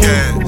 podcast.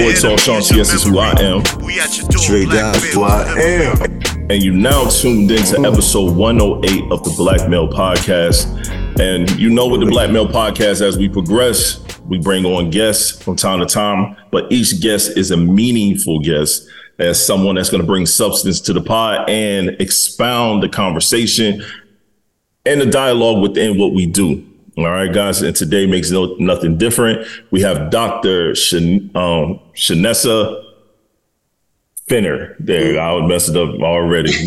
Boy Your Tall enemy Sean. is your Yes, is who I am. We at your door, Straight black down, male who I am. And you now tuned into episode 108 of the Black Male Podcast. And you know with the Black Male Podcast, as we progress, we bring on guests from time to time, but each guest is a meaningful guest as someone that's going to bring substance to the pod and expound the conversation and the dialogue within what we do. All right, guys, and today makes no, nothing different. We have Dr. Shan, um, Shanessa Fenner. There, I would mess it up already.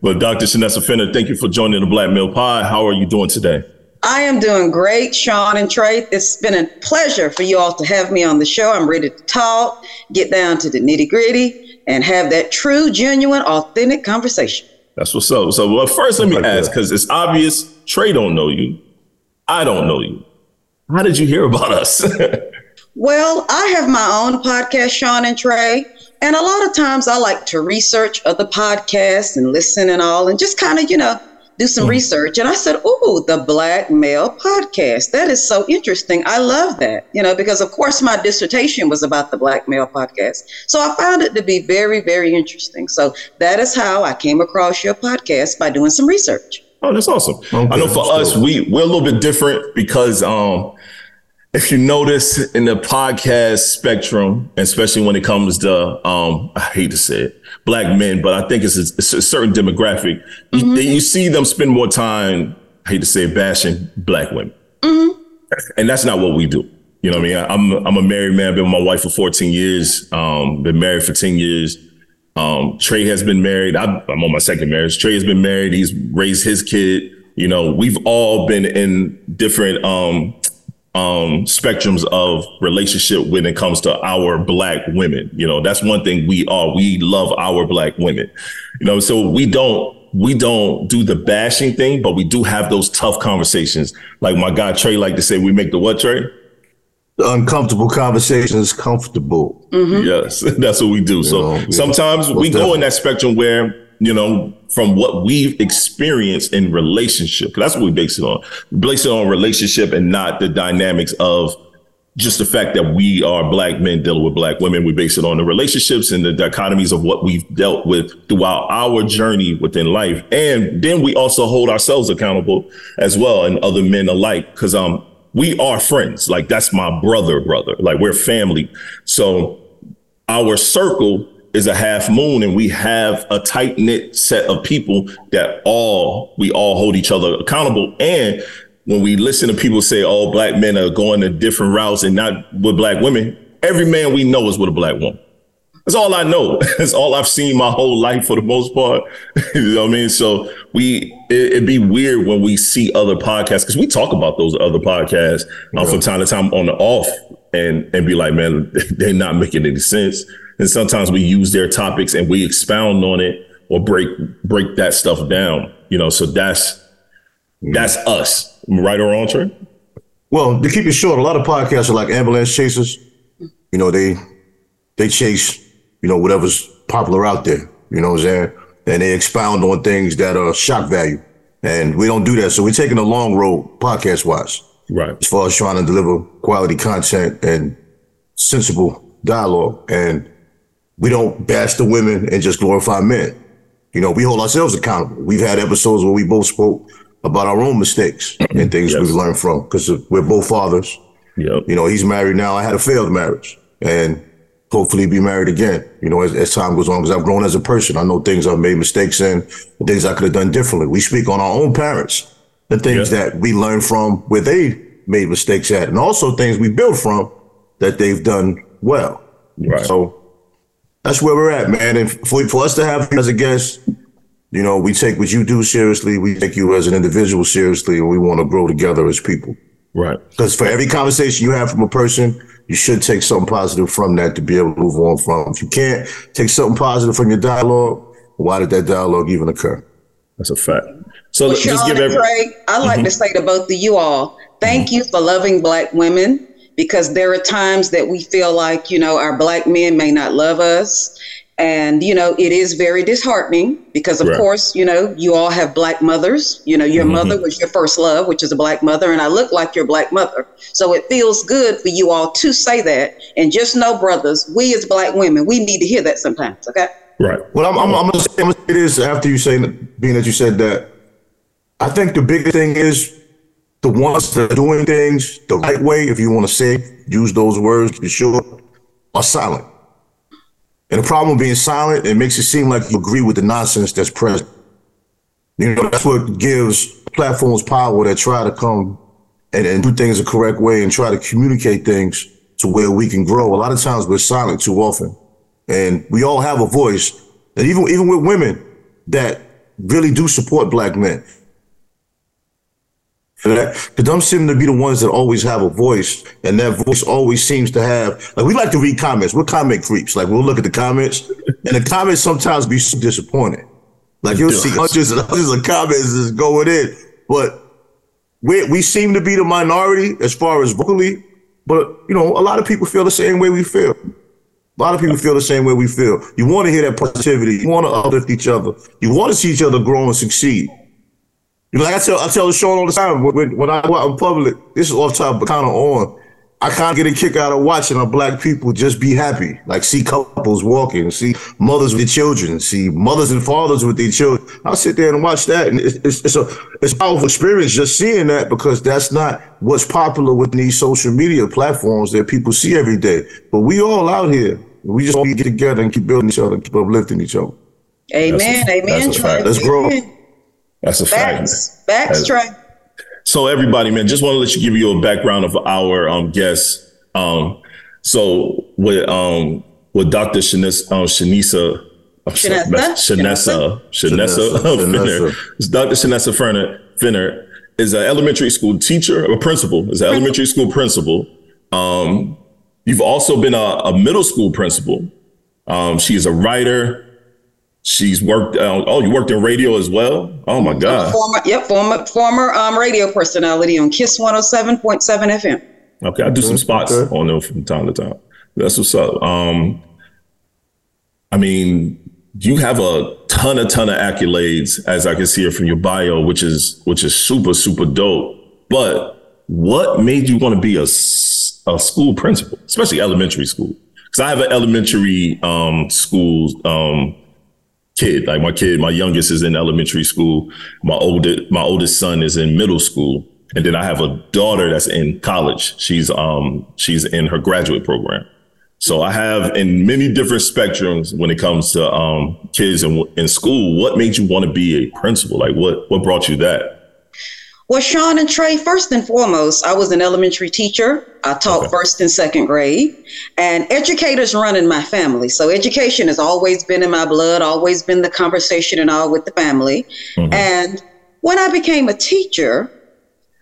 but Dr. Shanessa Fenner, thank you for joining the Black Male Pod. How are you doing today? I am doing great, Sean and Trey. It's been a pleasure for you all to have me on the show. I'm ready to talk, get down to the nitty gritty, and have that true, genuine, authentic conversation. That's what's up. So, well, first, let me ask because it's obvious Trey don't know you. I don't know you. How did you hear about us? Well, I have my own podcast, Sean and Trey, and a lot of times I like to research other podcasts and listen and all, and just kind of, you know, do some hmm. research. And I said, "Ooh, the Black Male Podcast. That is so interesting. I love that." You know, because of course my dissertation was about the Black Male Podcast, so I found it to be very, very interesting. So that is how I came across your podcast by doing some research. Oh, that's awesome. Okay, I know for us, dope. we we're a little bit different because um if you notice in the podcast spectrum, especially when it comes to um I hate to say it, black men, but I think it's a, it's a certain demographic. You, you see them spend more time, I hate to say it, bashing black women. And that's not what we do. You know what I mean? I'm I'm a married man, I've been with my wife for 14 years, um, been married for 10 years. Um, Trey has been married. I'm on my second marriage. Trey has been married. He's raised his kid. You know, we've all been in different um, um, spectrums of relationship when it comes to our black women. You know, that's one thing we are. We love our black women. You know, so we don't we don't do the bashing thing, but we do have those tough conversations. Like my guy Trey like to say, we make the what Trey? The uncomfortable conversations comfortable. Yes, that's what we do. So know, yeah. sometimes we Most go in that spectrum where, you know, from what we've experienced in relationship, 'cause that's what we base it on. We base it on relationship and not the dynamics of just the fact that we are black men dealing with black women. We base it on the relationships and the dichotomies of what we've dealt with throughout our journey within life. And then we also hold ourselves accountable as well and other men alike. Cause um we are friends. Like that's my brother, brother. Like we're family. So our circle is a half moon and we have a tight knit set of people that all we all hold each other accountable and when we listen to people say all black men are going to different routes and not with black women every man we know is with a black woman that's all I know. That's all I've seen my whole life for the most part. you know what I mean? So we, it, it'd be weird when we see other podcasts because we talk about those other podcasts uh, from time to time on the off and, and be like, man, they're not making any sense. And sometimes we use their topics and we expound on it or break, break that stuff down, you know? So that's, that's us. Right or wrong, Trey? Well, to keep it short, a lot of podcasts are like ambulance chasers. You know, they they chase, you know, whatever's popular out there. You know what I'm saying? And they expound on things that are shock value. And we don't do that. So we're taking a long road podcast wise Right. as far as trying to deliver quality content and sensible dialogue. And we don't bash the women and just glorify men. You know, we hold ourselves accountable. We've had episodes where we both spoke about our own mistakes and things Yes. we've learned from because we're both fathers. Yep. You know, he's married now. I had a failed marriage and hopefully be married again, you know, as, as time goes on because I've grown as a person. I know things I've made mistakes in, things I could have done differently. We speak on our own parents, the things Yeah. that we learn from where they made mistakes at, and also things we build from that they've done well. Right. So that's where we're at, man. And for, for us to have him as a guest, You know, we take what you do seriously. We take you as an individual seriously, and we want to grow together as people. Right. Because for every conversation you have from a person, you should take something positive from that to be able to move on from. If you can't take something positive from your dialogue, why did that dialogue even occur? That's a fact. So Well, just give every. Trey, I like Mm-hmm. to say to both of you all, thank you for loving black women because there are times that we feel like, you know, our black men may not love us. And, you know, it is very disheartening because, of Right. course, you know, you all have black mothers. You know, your Mhm. mother was your first love, which is a black mother, and I look like your black mother. So it feels good for you all to say that. And just know, brothers, we as black women, we need to hear that sometimes, okay? Right. Well, I'm, I'm, I'm, gonna say, say this after you say, being that you said that. I think the biggest thing is the ones that are doing things the right way, if you want to say, use those words be sure, are silent. And the problem with being silent, it makes it seem like you agree with the nonsense that's present. You know, that's what gives platforms power that try to come and, and do things the correct way and try to communicate things to where we can grow. A lot of times we're silent too often. And we all have a voice. And even even with women that really do support black men. Because them seem to be the ones that always have a voice, and that voice always seems to have like we like to read comments. We're comment creeps. Like we'll look at the comments, and the comments sometimes be so disappointing. Like you'll see hundreds and hundreds of comments just going in, but we we seem to be the minority as far as vocally. But you know, a lot of people feel the same way we feel. A lot of people feel the same way we feel. You want to hear that positivity. You want to uplift each other. You want to see each other grow and succeed. You know, like I tell, I tell Sean all the time when, when I go out in public, this is off top, but kind of on. I kind of get a kick out of watching our black people just be happy. Like see couples walking, see mothers with their children, see mothers and fathers with their children. I'll sit there and watch that, and it's, it's, it's a it's a powerful experience just seeing that because that's not what's popular with these social media platforms that people see every day. But we all out here, we just all need to get together and keep building each other, keep uplifting each other. Amen. That's a- amen. that's a fact. Let's grow. Amen. That's a fact. Facts. Facts, Trey. So everybody, man, just want to let you give you a background of our um, guests. Um, so with um, with Dr. Shanis, um, Shanisa, Shanessa? Shanessa, Shanessa, Shanessa. Fenner. Dr. Shanessa Fenner, Fenner is an elementary school teacher, a principal, is an elementary school principal. Um, you've also been a, a middle school principal. Um, she is a writer. She's worked. Uh, oh, you worked in radio as well. Oh my God. Former, yep, former former um, radio personality on Kiss 107.7 FM. Okay, I do some spots okay. on them from time to time. That's what's up. Um, I mean, you have a ton, a ton of accolades, as I can see it from your bio, which is which is super, super dope. But what made you want to be a a school principal, especially elementary school? Because I have an elementary um, school um, kid. Like my kid, my youngest is in elementary school. My oldest, my oldest son is in middle school, and then I have a daughter that's in college. She's um she's in her graduate program. So I have in many different spectrums when it comes to um kids in in school. What made you want to be a principal? Like what what brought you that? Well, Sean and Trey, first and foremost, I was an elementary teacher. I taught Okay. first and second grade, and educators run in my family. So education has always been in my blood, always been the conversation and all with the family. Mhm. And when I became a teacher,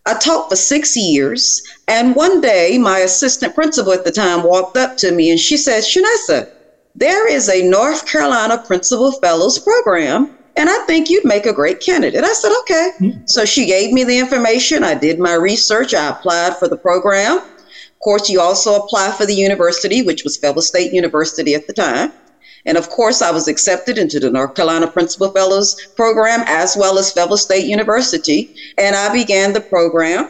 I taught for six years. And one day, my assistant principal at the time walked up to me and she said, Shanessa, there is a North Carolina Principal Fellows program, and I think you'd make a great candidate. I said, okay. Hmm. So she gave me the information. I did my research. I applied for the program. Of course, you also apply for the university, which was Fayetteville State University at the time. And of course, I was accepted into the North Carolina Principal Fellows program as well as Fayetteville State University. And I began the program.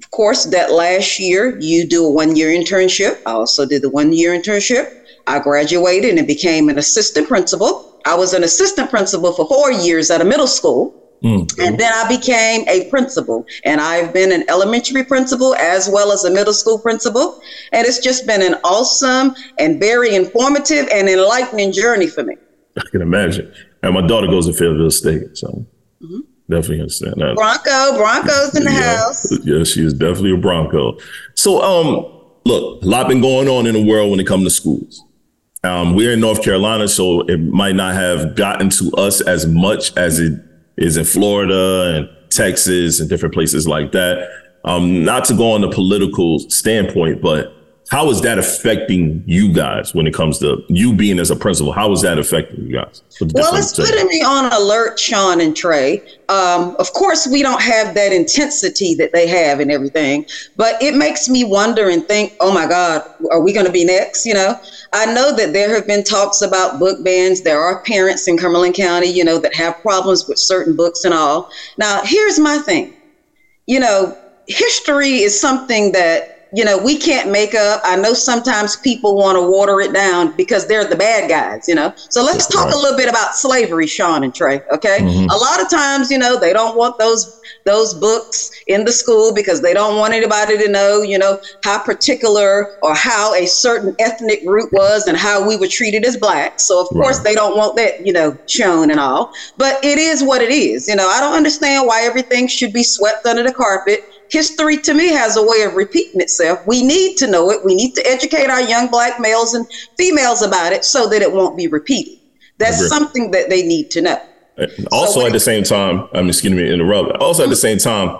Of course, that last year, you do a one year internship. I also did the one year internship. I graduated and became an assistant principal. I was an assistant principal for four years at a middle school. Mm. And then I became a principal, and I've been an elementary principal as well as a middle school principal. And it's just been an awesome and very informative and enlightening journey for me. I can imagine. And my daughter goes to Fayetteville State, so Mm-hmm. definitely understand that. Bronco, Broncos in the Yeah. house. Yeah, she is definitely a Bronco. So, um, look, a lot been going on in the world when it comes to schools. Um, we're in North Carolina, so it might not have gotten to us as much as it is in Florida and Texas and different places like that. Um, not to go on the political standpoint, but how is that affecting you guys when it comes to you being as a principal? How is that affecting you guys? Well, it's putting me on alert, Sean and Trey. Um, of course, we don't have that intensity that they have and everything, but it makes me wonder and think, oh my God, are we going to be next? You know, I know that there have been talks about book bans. There are parents in Cumberland County, you know, that have problems with certain books and all. Now, here's my thing. You know, history is something that you know, we can't make up. I know sometimes people want to water it down because they're the bad guys, you know. So let's talk right. a little bit about slavery, Sean and Trey. Okay. Mm-hmm. A lot of times, you know, they don't want those those books in the school because they don't want anybody to know, you know, how particular or how a certain ethnic group was and how we were treated as black. So of right. course they don't want that, you know, shown and all. But it is what it is. You know, I don't understand why everything should be swept under the carpet history to me has a way of repeating itself. We need to know it. We need to educate our young black males and females about it so that it won't be repeated. That's something that they need to know. Also, so at the same time, I'm excuse me interrupt. Also, at the same time,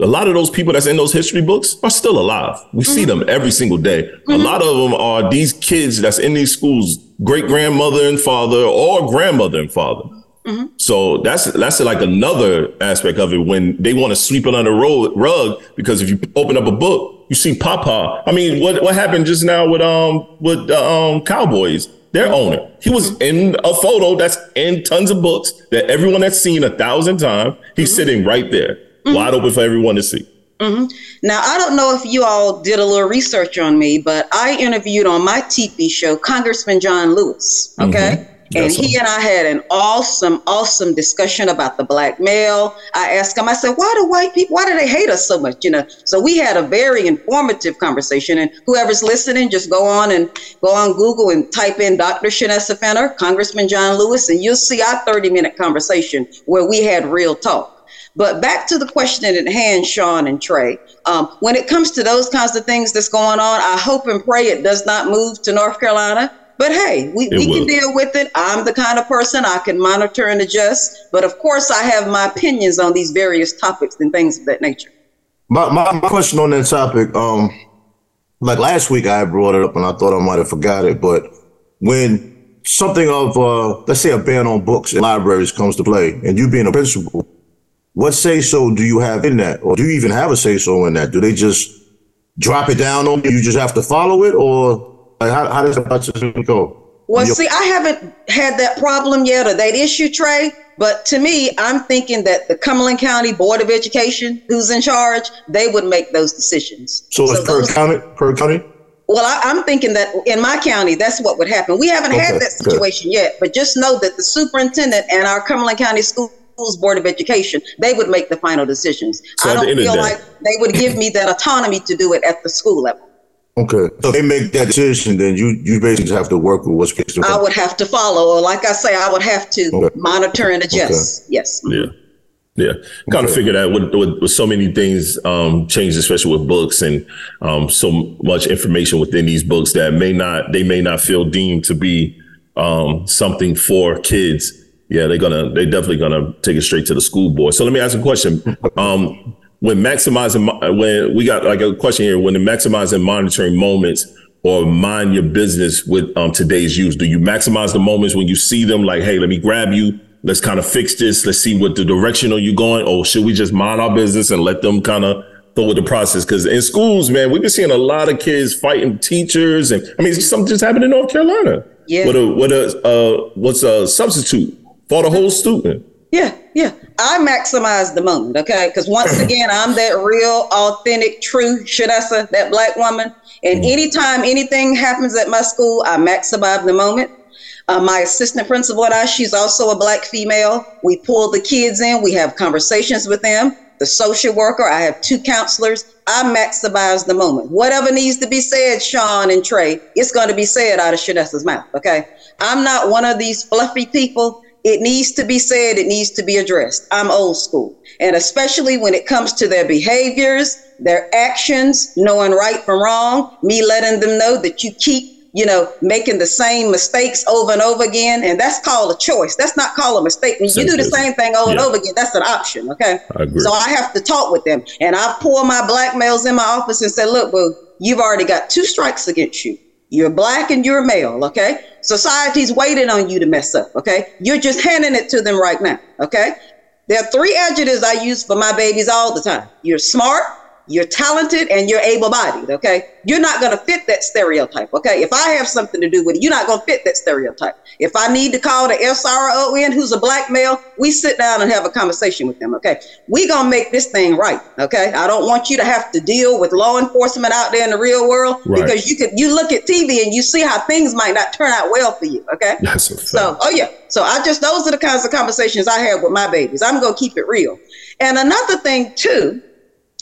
a lot of those people that's in those history books are still alive. We mm-hmm. see them every single day. Mm-hmm. A lot of them are these kids that's in these schools, great grandmother and father, or grandmother and father. Mm-hmm. So that's that's like another aspect of it when they want to sweep it under the rug because if you open up a book, you see Papa. I mean, what what happened just now with um with the um Cowboys? Their owner, he was mm-hmm. in a photo that's in tons of books that everyone has seen a thousand times. He's mm-hmm. sitting right there, mm-hmm. wide open for everyone to see. Mm-hmm. Now, I don't know if you all did a little research on me, but I interviewed on my TV show Congressman John Lewis. Okay. And he and I had an awesome, awesome discussion about the black male. I asked him, I said, why do white people, why do they hate us so much? You know, so we had a very informative conversation. And whoever's listening, just go on and go on Google and type in Dr. Shanessa Fenner, Congressman John Lewis, and you'll see our 30 minute conversation where we had real talk. But back to the question at hand, Sean and Trey. Um, when it comes to those kinds of things that's going on, I hope and pray it does not move to North Carolina. But hey, we, we can deal with it. I'm the kind of person I can monitor and adjust. But of course, I have my opinions on these various topics and things of that nature. My, my, my question on that topic, um, like last week I brought it up and I thought I might have forgot it, but when something of, uh, let's say a ban on books in libraries comes to play and you being a principal, what say so do you have in that? Or do you even have a say so in that? Do they just drop it down on you? You just have to follow it or how, how does the process go? Well, see, I haven't had that problem yet or that issue, Trey. But to me, I'm thinking that the Cumberland County Board of Education, who's in charge, they would make those decisions. So, so it's per those, county, per county. Well, I, am thinking that in my county, that's what would happen. We haven't okay, had that situation okay. yet, but just know that the superintendent and our Cumberland County Schools Board of Education, they would make the final decisions. So I don't feel like they would give me that autonomy to do it at the school level. Okay. So they make that decision, then you you basically have to work with what's supposed I would have to follow, or like I say, I would have to okay. monitor and adjust. Okay. Yes. Yeah. Yeah, kind of figured out with, with, with, so many things um, changed, especially with books and um, so much information within these books that may not they may not feel deemed to be um, something for kids. Yeah, they're gonna they definitely gonna take it straight to the school board. So let me ask a question. Um, when maximizing when we got like a question here when the maximizing monitoring moments or mind your business with um, today's use do you maximize the moments when you see them like hey let me grab you let's kind of fix this let's see what the direction are you going or should we just mind our business and let them kind of go with the process? Because in schools man we've been seeing a lot of kids fighting teachers and i mean something just happened in north carolina. Yeah. What a what a uh, what's a substitute for the whole student yeah, yeah. I maximize the moment, okay? Because once again, I'm that real, authentic, true, should I say, that black woman. And mm. anytime anything happens at my school, I maximize the moment. Uh, my assistant principal and I, she's also a black female. We pull the kids in, we have conversations with them. The social worker, I have two counselors. I maximize the moment. Whatever needs to be said, Sean and Trey, it's going to be said out of Shanessa's mouth, okay? I'm not one of these fluffy people it needs to be said, it needs to be addressed. I'm old school. And especially when it comes to their behaviors, their actions, knowing right from wrong, me letting them know that you keep you know, making the same mistakes over and over again. And that's called a choice. That's not called a mistake. When you do the same thing over yeah. and over again, that's an option. Okay. I so I have to talk with them. And I pull my black males in my office and say, look, well, you've already got two strikes against you. You're black and you're male. Okay. Society's waiting on you to mess up. Okay. You're just handing it to them right now. Okay. There are three adjectives I use for my babies all the time. You're smart, you're talented and you're able bodied, okay? You're not going to fit that stereotype, okay? If I have something to do with it, you're not going to fit that stereotype. If I need to call the SRO in who's a black male, we sit down and have a conversation with them, okay? we going to make this thing right, okay? I don't want you to have to deal with law enforcement out there in the real world right. because you could you look at TV and you see how things might not turn out well for you, okay? That's. So, oh yeah. So I just those are the kinds of conversations I have with my babies. I'm going to keep it real. And another thing too,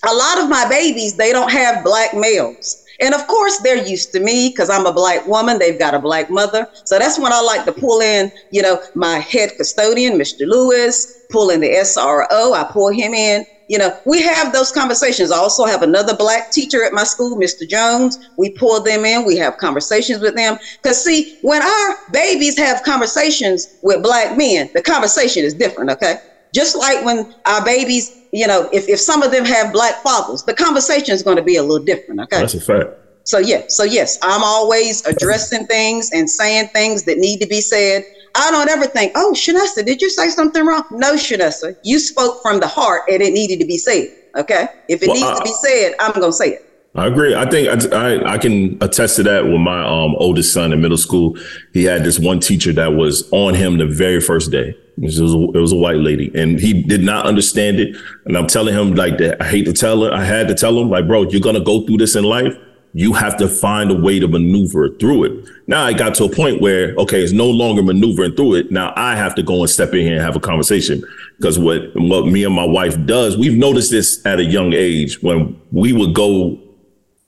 a lot of my babies, they don't have black males. And of course, they're used to me because I'm a black woman. They've got a black mother. So that's when I like to pull in, you know, my head custodian, Mr. Lewis, pull in the SRO. I pull him in. You know, we have those conversations. I also have another black teacher at my school, Mr. Jones. We pull them in. We have conversations with them. Because, see, when our babies have conversations with black men, the conversation is different, okay? Just like when our babies you know, if, if some of them have black fathers, the conversation is going to be a little different. Okay. That's a fact. So yeah, so yes, I'm always addressing things and saying things that need to be said. I don't ever think, oh, Shanessa, did you say something wrong? No, Shanessa, you spoke from the heart and it needed to be said. Okay. If it well, needs to be said, I'm gonna say it. I agree. I think I, I, I can attest to that with my um, oldest son in middle school. He had this one teacher that was on him the very first day. It was, a, it was a white lady, and he did not understand it. And I'm telling him like that. I hate to tell her. I had to tell him like, bro, you're gonna go through this in life. You have to find a way to maneuver through it. Now I got to a point where okay, it's no longer maneuvering through it. Now I have to go and step in here and have a conversation because what what me and my wife does, we've noticed this at a young age when we would go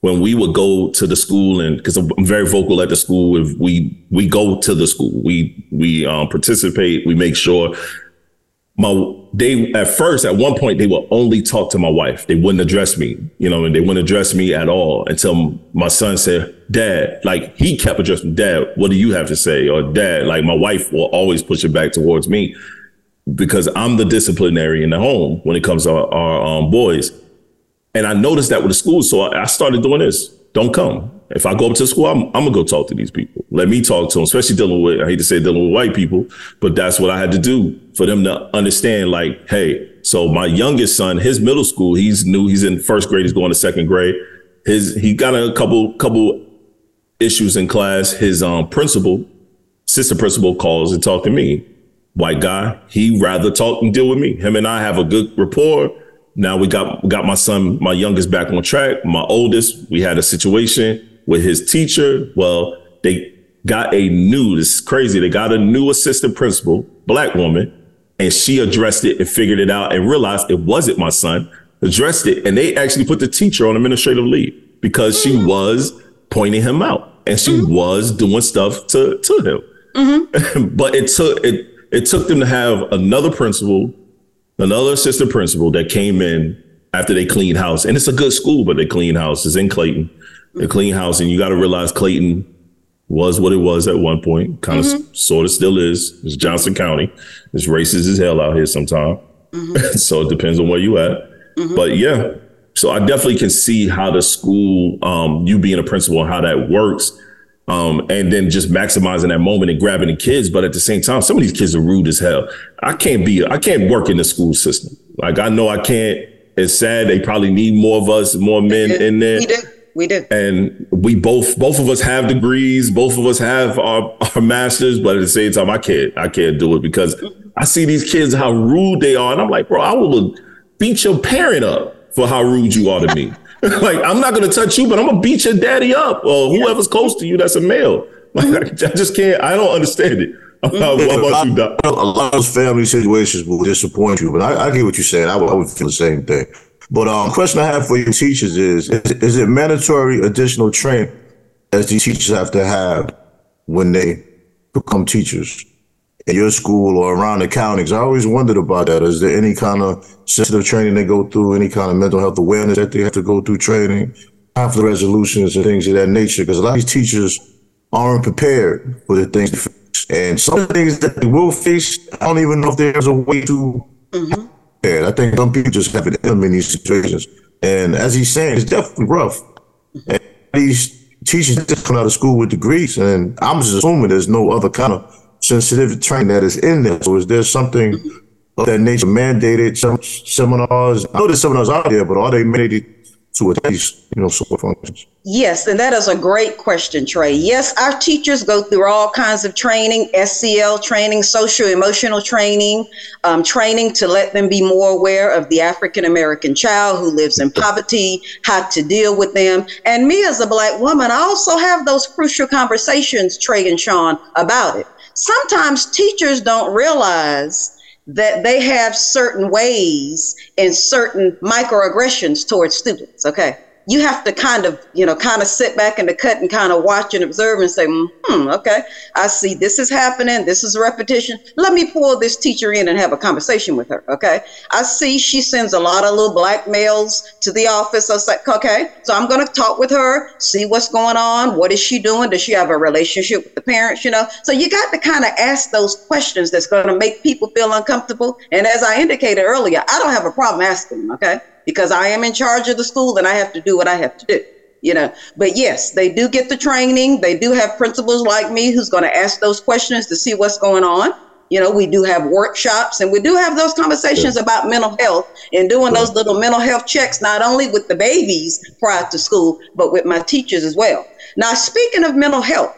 when we would go to the school and because I'm very vocal at the school, if we we go to the school, we we um, participate, we make sure my they at first at one point they would only talk to my wife. They wouldn't address me, you know, and they wouldn't address me at all until my son said, "Dad," like he kept addressing, "Dad, what do you have to say?" Or "Dad," like my wife will always push it back towards me because I'm the disciplinary in the home when it comes to our, our um, boys. And I noticed that with the school. So I, I started doing this. Don't come. If I go up to school, I'm, I'm, gonna go talk to these people. Let me talk to them, especially dealing with, I hate to say dealing with white people, but that's what I had to do for them to understand like, hey, so my youngest son, his middle school, he's new, he's in first grade, he's going to second grade. His, he got a couple, couple issues in class. His um, principal, sister principal calls and talk to me. White guy, he rather talk and deal with me. Him and I have a good rapport now we got got my son, my youngest, back on track. My oldest, we had a situation with his teacher. Well, they got a new. This is crazy. They got a new assistant principal, black woman, and she addressed it and figured it out and realized it wasn't my son. Addressed it, and they actually put the teacher on administrative leave because she mm-hmm. was pointing him out and she mm-hmm. was doing stuff to to him. Mm-hmm. but it took it it took them to have another principal another assistant principal that came in after they cleaned house, and it's a good school, but they clean house. It's in Clayton. They clean house, and you got to realize Clayton was what it was at one point, kind of mm-hmm. sort of still is. It's Johnston County. It's racist as hell out here sometimes. Mm-hmm. so it depends on where you at. Mm-hmm. But yeah, so I definitely can see how the school, um, you being a principal, and how that works. Um, and then just maximizing that moment and grabbing the kids. But at the same time, some of these kids are rude as hell. I can't be, I can't work in the school system. Like I know I can't. It's sad. They probably need more of us, more men in there. We do. We do. And we both, both of us have degrees. Both of us have our, our masters. But at the same time, I can't, I can't do it because I see these kids how rude they are, and I'm like, bro, I will beat your parent up for how rude you are to me. like, I'm not gonna touch you, but I'm gonna beat your daddy up or whoever's close to you that's a male. Like, I just can't. I don't understand it. About you, Doc? A lot of those family situations will disappoint you, but I, I get what you're saying. I would, I would feel the same thing. But um, question I have for you teachers is, is: Is it mandatory additional training as these teachers have to have when they become teachers? In your school or around the counties. I always wondered about that. Is there any kind of sensitive training they go through, any kind of mental health awareness that they have to go through training, conflict resolutions and things of that nature? Because a lot of these teachers aren't prepared for the things. And some of the things that they will face, I don't even know if there's a way to. Mm-hmm. I think some people just have it in them in these situations. And as he's saying, it's definitely rough. And these teachers just come out of school with degrees, and I'm just assuming there's no other kind of sensitive training that is in there. So is there something of that nature mandated, some seminars? I know there's seminars out there, but are they mandated to these, you know, support functions? Yes, and that is a great question, Trey. Yes, our teachers go through all kinds of training, SEL training, social emotional training, um, training to let them be more aware of the African American child who lives in poverty, how to deal with them. And me as a black woman, I also have those crucial conversations, Trey and Sean, about it. Sometimes teachers don't realize that they have certain ways and certain microaggressions towards students. Okay you have to kind of, you know, kind of sit back in the cut and kind of watch and observe and say, hmm, okay, I see this is happening. This is a repetition. Let me pull this teacher in and have a conversation with her. Okay. I see she sends a lot of little black males to the office. I was like, okay, so I'm going to talk with her, see what's going on. What is she doing? Does she have a relationship with the parents? You know, so you got to kind of ask those questions that's going to make people feel uncomfortable. And as I indicated earlier, I don't have a problem asking them. Okay because I am in charge of the school and I have to do what I have to do. You know, but yes, they do get the training. They do have principals like me who's going to ask those questions to see what's going on. You know, we do have workshops and we do have those conversations yeah. about mental health and doing those little mental health checks, not only with the babies prior to school, but with my teachers as well. Now, speaking of mental health,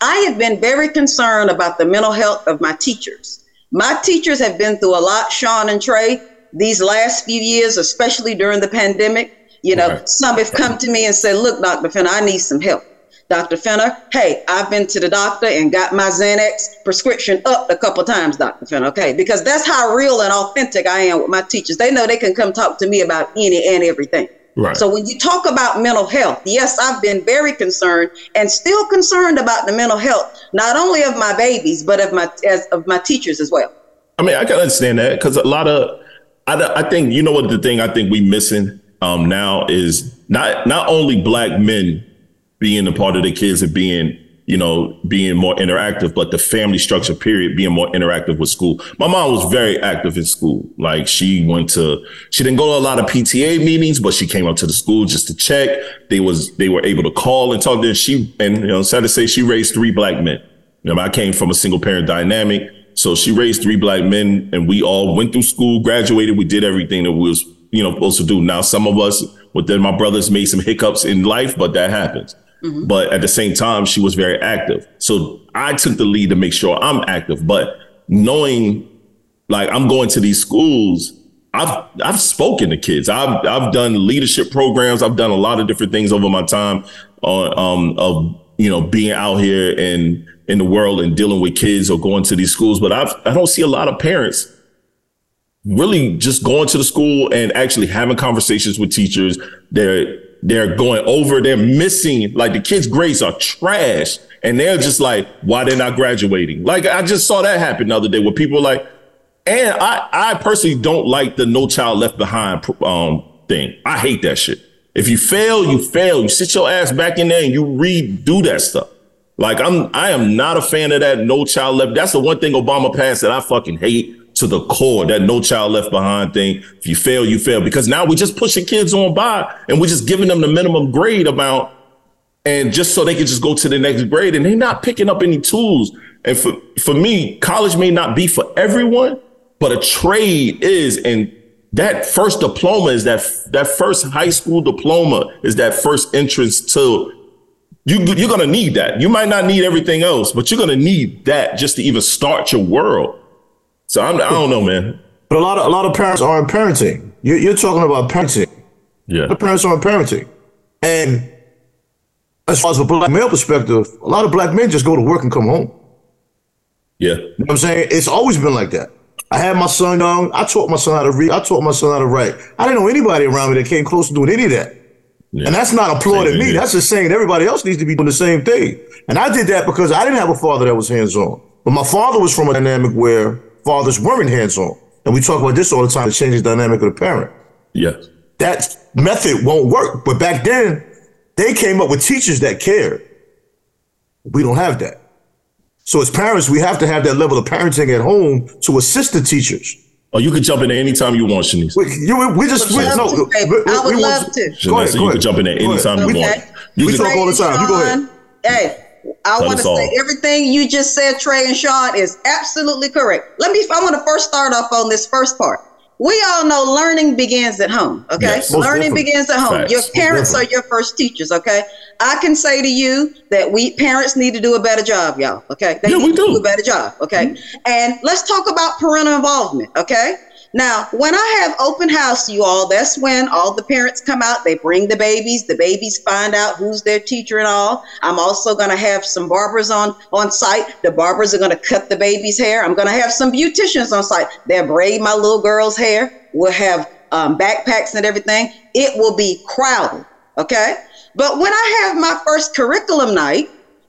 I have been very concerned about the mental health of my teachers. My teachers have been through a lot, Sean and Trey these last few years, especially during the pandemic, you know, okay. some have come to me and said, look, Dr. Fenner, I need some help. Dr. Fenner, hey, I've been to the doctor and got my Xanax prescription up a couple times, Dr. Fenner, okay? Because that's how real and authentic I am with my teachers. They know they can come talk to me about any and everything. Right. So when you talk about mental health, yes, I've been very concerned and still concerned about the mental health, not only of my babies, but of my as of my teachers as well. I mean, I can understand that because a lot of I, I think you know what the thing I think we missing um, now is not not only black men being a part of the kids and being you know being more interactive, but the family structure period being more interactive with school. My mom was very active in school. Like she went to she didn't go to a lot of PTA meetings, but she came up to the school just to check. They was they were able to call and talk. Then she and you know sad to say she raised three black men. You know, I came from a single parent dynamic. So she raised three black men and we all went through school, graduated. We did everything that we was, you know, supposed to do. Now, some of us, within my brothers made some hiccups in life, but that happens. Mm-hmm. But at the same time, she was very active. So I took the lead to make sure I'm active. But knowing like I'm going to these schools, I've I've spoken to kids. I've I've done leadership programs. I've done a lot of different things over my time on um of you know being out here and in the world and dealing with kids or going to these schools, but I've, I don't see a lot of parents really just going to the school and actually having conversations with teachers. They're they're going over, they're missing, like the kids' grades are trash. And they're just like, why they're not graduating? Like I just saw that happen the other day where people like, and I, I personally don't like the no child left behind um, thing. I hate that shit. If you fail, you fail. You sit your ass back in there and you redo that stuff. Like I'm, I am not a fan of that no child left. That's the one thing Obama passed that I fucking hate to the core. That no child left behind thing. If you fail, you fail. Because now we're just pushing kids on by and we're just giving them the minimum grade amount, and just so they can just go to the next grade, and they're not picking up any tools. And for for me, college may not be for everyone, but a trade is, and that first diploma is that that first high school diploma is that first entrance to you, you're going to need that. You might not need everything else, but you're going to need that just to even start your world. So I'm, I don't know, man. But a lot of a lot of parents aren't parenting. You're, you're talking about parenting. Yeah, the parents aren't parenting, and as far as a black male perspective, a lot of black men just go to work and come home. Yeah, you know what I'm saying it's always been like that. I had my son young. I taught my son how to read. I taught my son how to write. I didn't know anybody around me that came close to doing any of that. Yeah. And that's not applauding me. That's just saying everybody else needs to be doing the same thing. And I did that because I didn't have a father that was hands on. But my father was from a dynamic where fathers weren't hands on. And we talk about this all the time to change the dynamic of the parent. Yes. That method won't work. But back then, they came up with teachers that cared. We don't have that. So as parents, we have to have that level of parenting at home to assist the teachers. Oh, you can jump in there anytime you want, Shanice. We, you, we just we, Love no, to, we- we- I would we love want- to. Go ahead, so go you can jump in there anytime you want. You We can, talk all the time. You go ahead. Hey, I want to say everything you just said, Trey and Sean, is absolutely correct. Let me. I want to first start off on this first part. We all know learning begins at home. Okay, Yes. Learning definitely. begins at home. Facts. Your parents are your first teachers. Okay, I can say to you that we parents need to do a better job, y'all. Okay, they Yeah, need we to do. Mm-hmm. do a better job. Okay, and let's talk about parental involvement. Okay. Now, when I have open house, you all, that's when all the parents come out. They bring the babies. The babies find out who's their teacher and all. I'm also going to have some barbers on on site. The barbers are going to cut the baby's hair. I'm going to have some beauticians on site. They'll braid my little girl's hair. We'll have um, backpacks and everything. It will be crowded. Okay. But when I have my first curriculum night,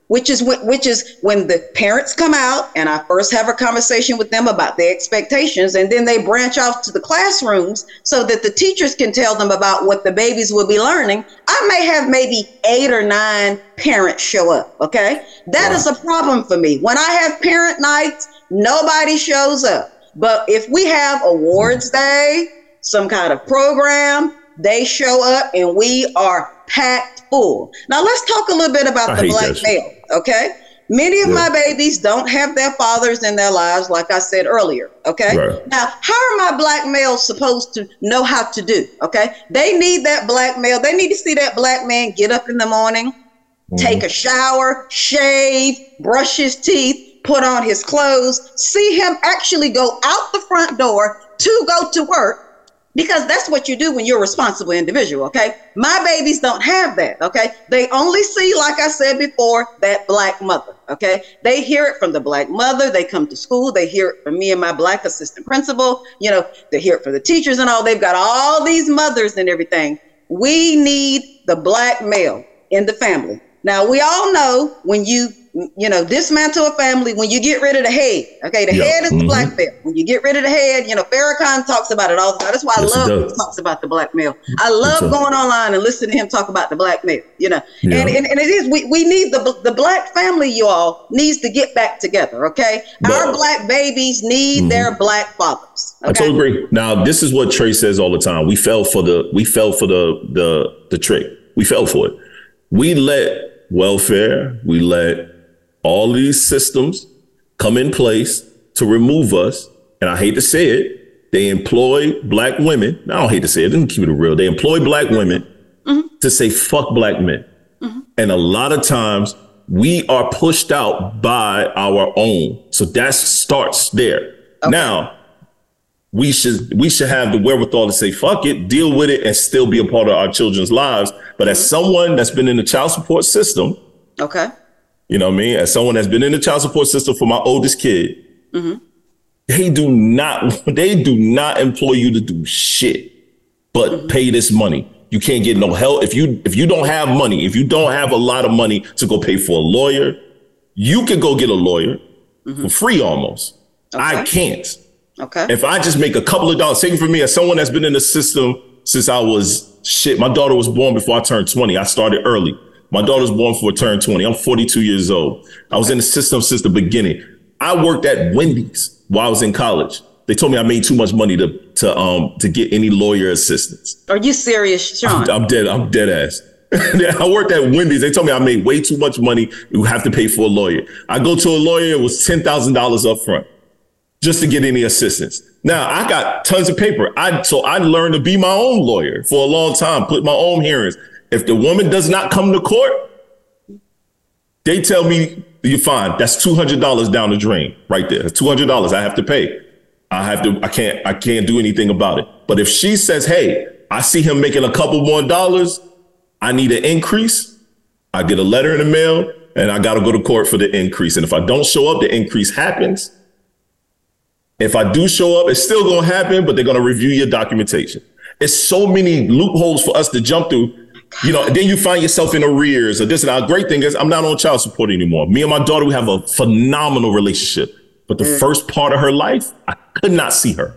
which is when, which is when the parents come out and I first have a conversation with them about their expectations, and then they branch off to the classrooms so that the teachers can tell them about what the babies will be learning. I may have maybe eight or nine parents show up. Okay, that is a problem for me. When I have parent nights, nobody shows up. But if we have awards day, some kind of program, they show up and we are packed full. Now let's talk a little bit about I the black male. Okay. Many of Yeah. my babies don't have their fathers in their lives, like I said earlier. Okay. Right. Now, how are my black males supposed to know how to do? Okay. They need that black male. They need to see that black man get up in the morning, mm-hmm. take a shower, shave, brush his teeth, put on his clothes, see him actually go out the front door to go to work because that's what you do when you're a responsible individual, okay? My babies don't have that, okay? They only see, like I said before, that black mother, okay? They hear it from the black mother. They come to school. They hear it from me and my black assistant principal. You know, they hear it from the teachers and all. They've got all these mothers and everything. We need the black male in the family. Now, we all know when you, you know, dismantle a family, when you get rid of the head, okay? The Yeah. head is the Mhm. black male. When you get rid of the head, you know, Farrakhan talks about it all the time. That's why Yes, I love when he talks about the black male. I love does. going online and listening to him talk about the black male, you know. Yeah. And, and, and it is, we, we need the, the black family, you all, needs to get back together, okay? But- Our black babies need Mhm. their black fathers. I totally agree. Now, this is what Trey says all the time. We fell for the we fell for the the the trick. We fell for it. We let welfare, we let all these systems come in place to remove us. And I hate to say it, they employ black women. I don't hate to say it, me keep it real. They employ black women mm-hmm. to say fuck black men. Mm-hmm. And a lot of times we are pushed out by our own. So that starts there. Now, we should we should have the wherewithal to say fuck it, deal with it, and still be a part of our children's lives. But as mm-hmm. someone that's been in the child support system, Okay. you know what I mean, as someone that's been in the child support system for my oldest kid, mm-hmm. they do not they do not employ you to do shit, but mm-hmm. pay this money. You can't get no help if you if you don't have money. If you don't have a lot of money to go pay for a lawyer, you can go get a lawyer for free almost. I can't Okay. if I just make a couple of dollars, take it from me as someone that's been in the system since I was shit. My daughter was born before I turned 20. I started early. My daughter was born before I turned 20. I'm 42 years old. I was in the system since the beginning. I worked at Wendy's while I was in college. They told me I made too much money to to um to get any lawyer assistance. Are you serious, Sean? I'm dead. I'm dead ass. I worked at Wendy's. They told me I made way too much money. You have to pay for a lawyer. I go to a lawyer. It was ten thousand dollars up front just to get any assistance. Now I got tons of paper. I so I learned to be my own lawyer for a long time. Put my own hearings. If the woman does not come to court, they tell me you're fine. That's two hundred dollars down the drain right there. Two hundred dollars I have to pay. I have to. I can't. I can't do anything about it. But if she says, "Hey, I see him making a couple more dollars. I need an increase," I get a letter in the mail, and I got to go to court for the increase. And if I don't show up, the increase happens. If I do show up, it's still going to happen, but they're going to review your documentation. It's so many loopholes for us to jump through. You know, then you find yourself in arrears or this and that. Great thing is, I'm not on child support anymore. Me and my daughter, we have a phenomenal relationship. But the mm. first part of her life, I could not see her.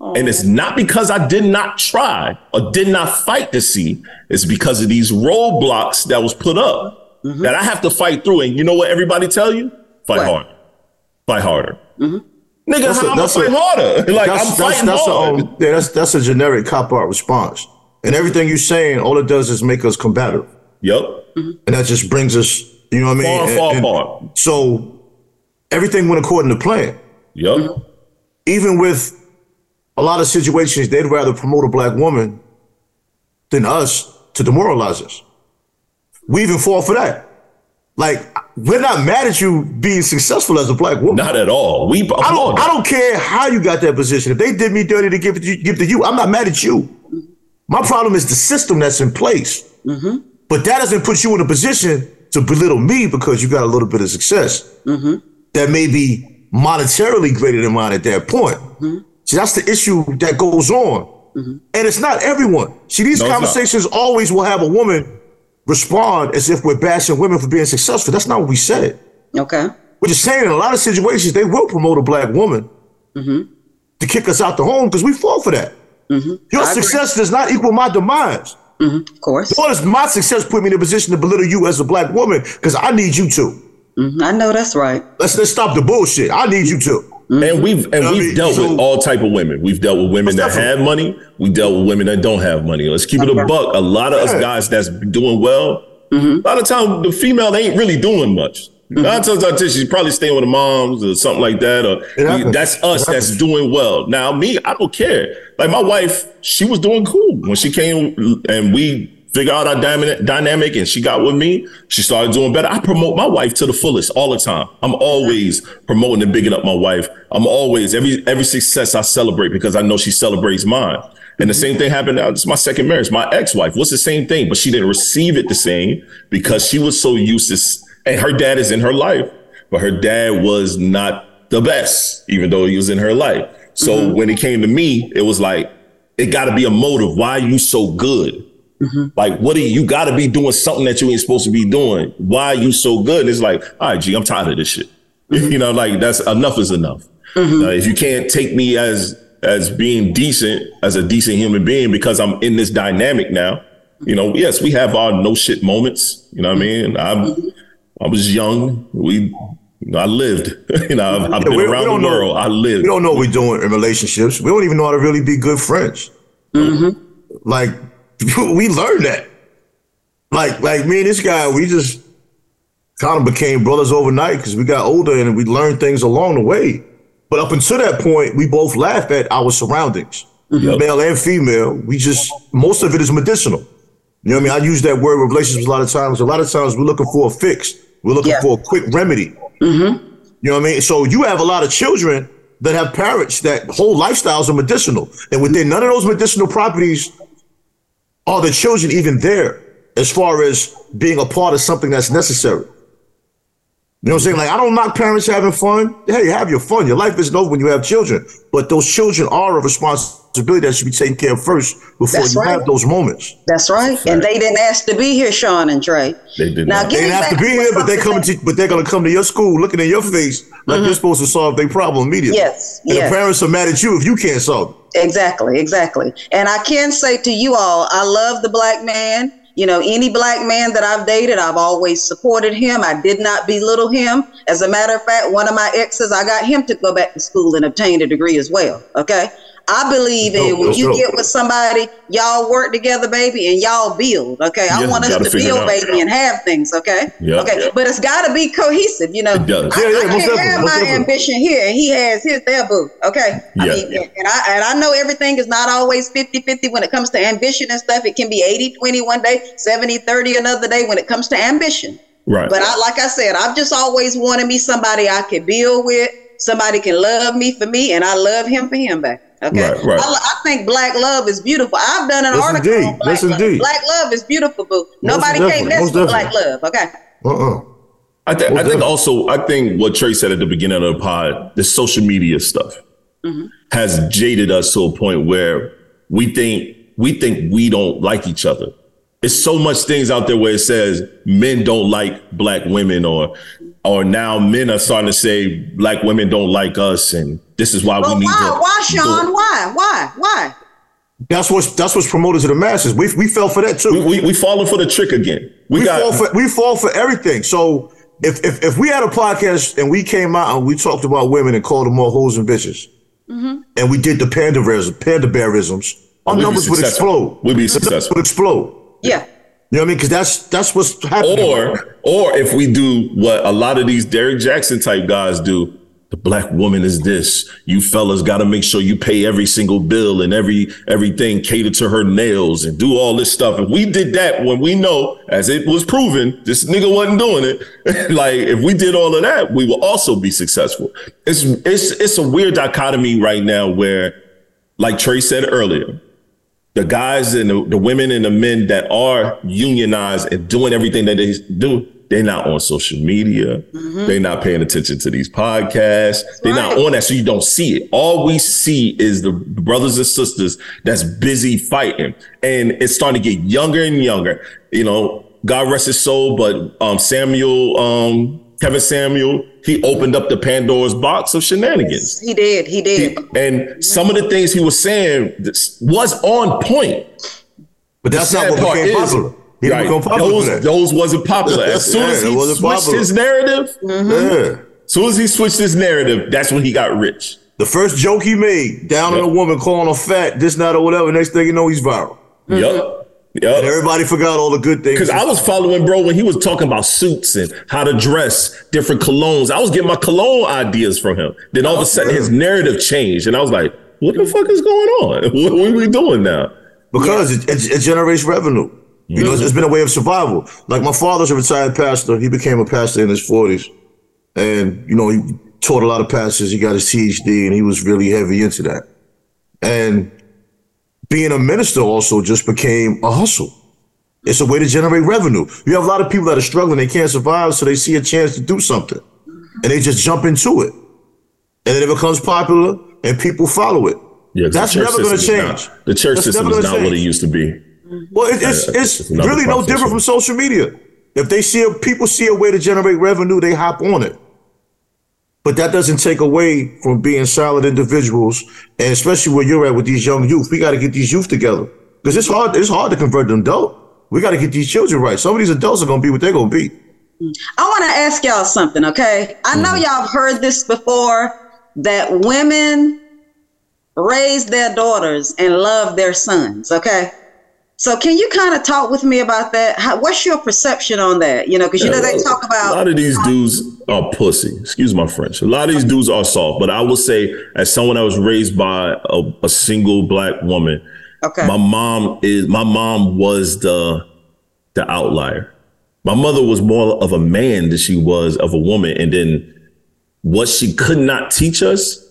And it's not because I did not try or did not fight to see. It's because of these roadblocks that was put up. Mm-hmm. that I have to fight through. And you know what everybody tell you? Fight What? hard. Fight harder. Mm-hmm. Nigga, That's how a- I'm that's gonna a- harder? Like that's, I'm that's, fighting that's, a, hard. um, yeah, that's that's a generic cop out response. And everything you're saying, all it does is make us combative. Yup. And that just brings us, you know what I mean? Far, far and apart. So everything went according to plan. Yup. Even with a lot of situations, they'd rather promote a black woman than us to demoralize us. We even fall for that. Like, we're not mad at you being successful as a black woman. Not at all. We I don't. I don't care how you got that position. If they did me dirty to give it to, give to you, I'm not mad at you. My problem is the system that's in place. Mm-hmm. But that doesn't put you in a position to belittle me because you got a little bit of success mm-hmm. that may be monetarily greater than mine at that point. Mm-hmm. See, that's the issue that goes on, and it's not everyone. See, these No, conversations always will have a woman respond as if we're bashing women for being successful. That's not what we said. Okay. We're just saying in a lot of situations they will promote a black woman mm-hmm. to kick us out the home because we fall for that. Mm-hmm. Your I agree. success does not equal my demise. Mm-hmm. Of course. Nor does my success put me in a position to belittle you as a black woman because I need you to. Mhm, I know that's right. Let's let's stop the bullshit. I need you to. Mm-hmm. And we've and I we've mean, dealt so- with all type of women. We've dealt with women that have money. We dealt with women that don't have money. Let's keep it a buck. A lot of us guys that's doing well. Mm-hmm. A lot of time the female ain't really doing much. Nine mm-hmm. times out of ten, she's probably staying with the moms or something like that. Or It that's It us that's doing well. Now me, I don't care. Like my wife, she was doing cool when she came and we figure out our dynamic, and she got with me. She started doing better. I promote my wife to the fullest all the time. I'm always promoting and bigging up my wife. I'm always every every success I celebrate because I know she celebrates mine. And the same thing happened now. Is my second marriage. My ex-wife was the same thing, but she didn't receive it the same because she was so used to, and her dad is in her life, but her dad was not the best, even though he was in her life. So mm-hmm. when it came to me, it was like, it got to be a motive. Why are you so good? Mm-hmm. Like, what are you, you got to be doing something that you ain't supposed to be doing. Why are you so good? And it's like, all right, G, I'm tired of this shit. you know, like that's enough is enough. Uh, if you can't take me as as being decent, as a decent human being, because I'm in this dynamic now, you know, yes, we have our no shit moments. You know what I mm-hmm. mean? I'm I was young. We you know, I lived. you know, I've, I've Yeah, been we- we around don't the know- world. I lived. We don't know what we're doing in relationships. We don't even know how to really be good friends. Like we learned that. Like like me and this guy, we just kind of became brothers overnight because we got older and we learned things along the way. But up until that point, we both laugh at our surroundings, mm-hmm. Yep. male and female. We just most of it is medicinal. You know what I mean? I use that word with relationships a lot of times. A lot of times we're looking for a fix. We're looking Yeah. for a quick remedy. Mm-hmm. You know what I mean? So you have a lot of children that have parents that whole lifestyles are medicinal. And within none of those medicinal properties are the children even there as far as being a part of something that's necessary. You know what I'm saying? Like, I don't knock parents having fun. Hey, have your fun. Your life isn't over when you have children. But those children are a responsibility that should be taken care of first before That's you right. have those moments. That's right. And they didn't ask to be here, Sean and Trey. They did Now not. give They didn't have to be here, but they something coming that- to, but they're gonna come to your school looking in your face like mm-hmm. you're supposed to solve their problem immediately. Yes, And yes. the parents are mad at you if you can't solve it. Exactly, exactly. And I can say to you all, I love the black man. You know, any black man that I've dated, I've always supported him. I did not belittle him. As a matter of fact, one of my exes, I got him to go back to school and obtain a degree as well. Okay. I believe in when you dope. get with somebody, y'all work together, baby, and y'all build. Okay. I Yeah, want us to build, baby, and have things. Okay. Yeah. Okay. But it's got to be cohesive. You know, It does. I, Yeah, yeah, I definitely, have my definitely. ambition here and he has his there boo. Okay. I Yeah. and I and I know everything is not always 50-50 when it comes to ambition and stuff. It can be 80-20 one day, 70-30 another day when it comes to ambition. Right. But I like I said, I've just always wanted me somebody I could build with, somebody can love me for me, and I love him for him back. Okay. Right, right. I, I think black love is beautiful. I've done an Yes, article indeed. on black Yes, love. indeed. Black love is beautiful, boo. Nobody definitely. can't mess with definitely. black love. Okay. Uh-uh. I, th- I think also, I think what Trey said at the beginning of the pod, the social media stuff mm-hmm. has jaded us to a point where we think we think we don't like each other. It's so much things out there where it says men don't like black women, or or now men are starting to say black women don't like us, and this is why But we need why? to. Why, do Sean? it. Why? Why? Why? That's what's that's what's promoted to the masses. We we fell for that too. We, we, we falling for the trick again. We, we got fall for we fall for everything. So if, if if we had a podcast and we came out and we talked about women and called them all hoes and bitches, mm-hmm. and we did the panda panda bearisms, our numbers would explode. We'd be The numbers successful. Would explode. Yeah. You know what I mean? Because that's that's what's happening. or or if we do what a lot of these Derrick Jaxn type guys do, the black woman is this. You fellas got to make sure you pay every single bill and every everything cater to her nails and do all this stuff. If we did that when we know, as it was proven, this nigga wasn't doing it. like if we did all of that, we will also be successful. It's it's it's a weird dichotomy right now where, like Trey said earlier, the guys and the, the women and the men that are unionized and doing everything that they do, they're not on social media. They're not paying attention to these podcasts. They're not on that, so you don't see it. All we see is the brothers and sisters that's busy fighting, and it's starting to get younger and younger. You know, God rest his soul, but um, Samuel, um, Kevin Samuel, he opened up the Pandora's box of shenanigans. He did. He did. And some of the things he was saying was on point. But that's not what part became is- popular. He didn't Right. popular Those, those wasn't popular. As soon Yeah, as he switched popular. his narrative, mm-hmm. Yeah. as soon as he switched his narrative, that's when he got rich. The first joke he made, down on a woman calling her fat, this, that, or whatever. Next thing you know, he's viral. Mm-hmm. Yup. And everybody forgot all the good things. Because I was following bro when he was talking about suits and how to dress different colognes. I was getting my cologne ideas from him. Then all of a sudden his narrative changed. And I was like, what the fuck is going on? What, what are we doing now? because it, it, it generates revenue. You know, it's, it's been a way of survival. Like my father's a retired pastor. He became a pastor in his forties, and you know he taught a lot of pastors. He got his PhD, and he was really heavy into that. And being a minister also just became a hustle. It's a way to generate revenue. You have a lot of people that are struggling; they can't survive, so they see a chance to do something, and they just jump into it, and then it becomes popular, and people follow it. Yeah, That's never gonna change. not- the church That's system is not what it used to be. Well, it, it's it's it's really no different from social media. If they see a, people see a way to generate revenue, they hop on it. But that doesn't take away from being solid individuals, and especially where you're at with these young youth. We got to get these youth together because it's hard. It's hard to convert them adult. We got to get these children right. Some of these adults are gonna be what they're gonna be. I want to ask y'all something, okay? I know mm-hmm. y'all have heard this before that women raise their daughters and love their sons, okay? So can you kind of talk with me about that? How, what's your perception on that? You know, because you know they talk about A lot of these dudes are pussy. Excuse my French. A lot of these dudes are soft. But I will say, as someone that was raised by a, a single black woman, okay, my mom is my mom was the the outlier. My mother was more of a man than she was of a woman. And then what she could not teach us,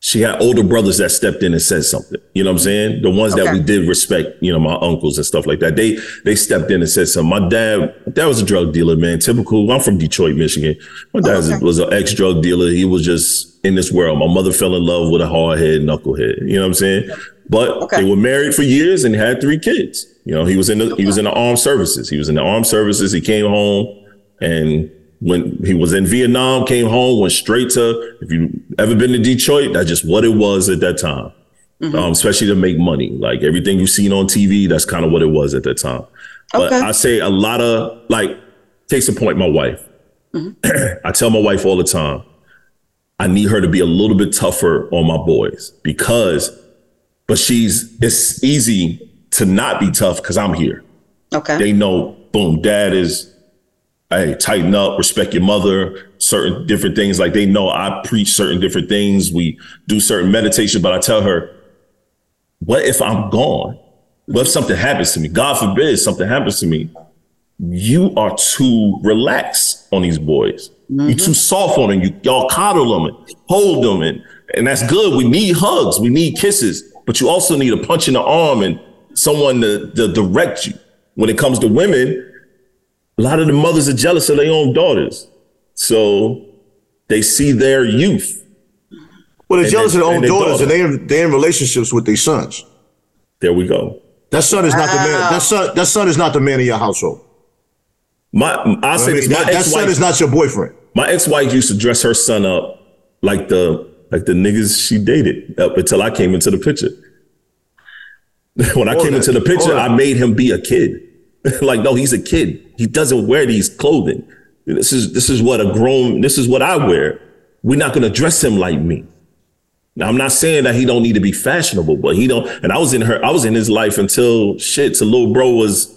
she had older brothers that stepped in and said something. You know what I'm saying? The ones that we did respect, you know, my uncles and stuff like that. They they stepped in and said something. My dad, dad was a drug dealer, man. Typical. I'm from Detroit, Michigan. My dad was- okay. was an ex drug dealer. He was just in this world. My mother fell in love with a hard head, knucklehead. You know what I'm saying? But Okay. they were married for years and had three kids. You know, he was in the he was in the armed services. He was in the armed services. He came home and when he was in Vietnam, came home, went straight to if you ever been to Detroit, that's just what it was at that time. Um, especially to make money. Like everything you've seen on TV, that's kind of what it was at that time. But Okay. I say a lot of like, case in point, my wife. I tell my wife all the time, I need her to be a little bit tougher on my boys because, but she's, it's easy to not be tough because I'm here. okay, They know, boom, dad is, hey, tighten up, respect your mother, certain different things. Like they know I preach certain different things. We do certain meditation, but I tell her, what if I'm gone? What if something happens to me? God forbid something happens to me. You are too relaxed on these boys. You're mm-hmm. too soft on them. You y'all coddle them and hold them, and and that's good. We need hugs. We need kisses, but you also need a punch in the arm and someone to, to direct you. When it comes to women, a lot of the mothers are jealous of their own daughters, so they see their youth. Well, they're jealous they- of their own and they daughters, and daughter. they they're in relationships with their sons. There we go. That son is not the man. That son. That son is not the man in your household. My I I say mean, this, my that, that son is not your boyfriend. my ex-wife used to dress her son up like the like the niggas she dated up until I came into the picture. when I All came that. into the picture, All I made him be a kid. like, no, he's a kid. He doesn't wear these clothing. This is this is what a grown. This is what I wear. We're not gonna dress him like me. Now, I'm not saying that he don't need to be fashionable, but he don't. And I was in her. I was in his life until shit. Till little bro was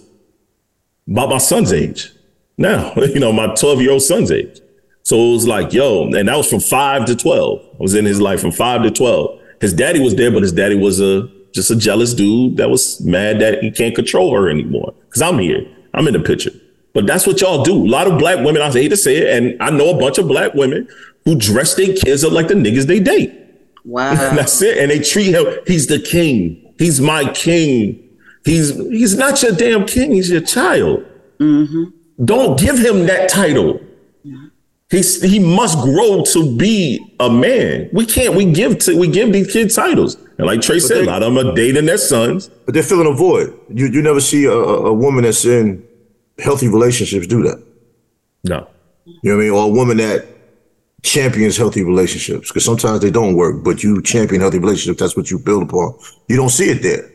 about my son's age. Now, you know, my 12 year old son's age. So it was like, yo, and that was from five to 12. I was in his life from five to 12. His daddy was there, but his daddy was a just a jealous dude that was mad that he can't control her anymore. Cause I'm here. I'm in the picture. But that's what y'all do. A lot of black women, I hate to say it, and I know a bunch of black women who dress their kids up like the niggas they date. Wow. That's it. And they treat him, he's the king. He's my king. He's he's not your damn king, he's your child. Mm-hmm. Don't give him that title. He's he must grow to be a man. We can't, we give to we give these kids titles. And like Trey said, they- a lot of them are dating their sons. But they're filling a void. You you never see a, a a woman that's in healthy relationships do that. No. You know what I mean? Or a woman that champions healthy relationships. Because sometimes they don't work, but you champion healthy relationships. That's what you build upon. You don't see it there.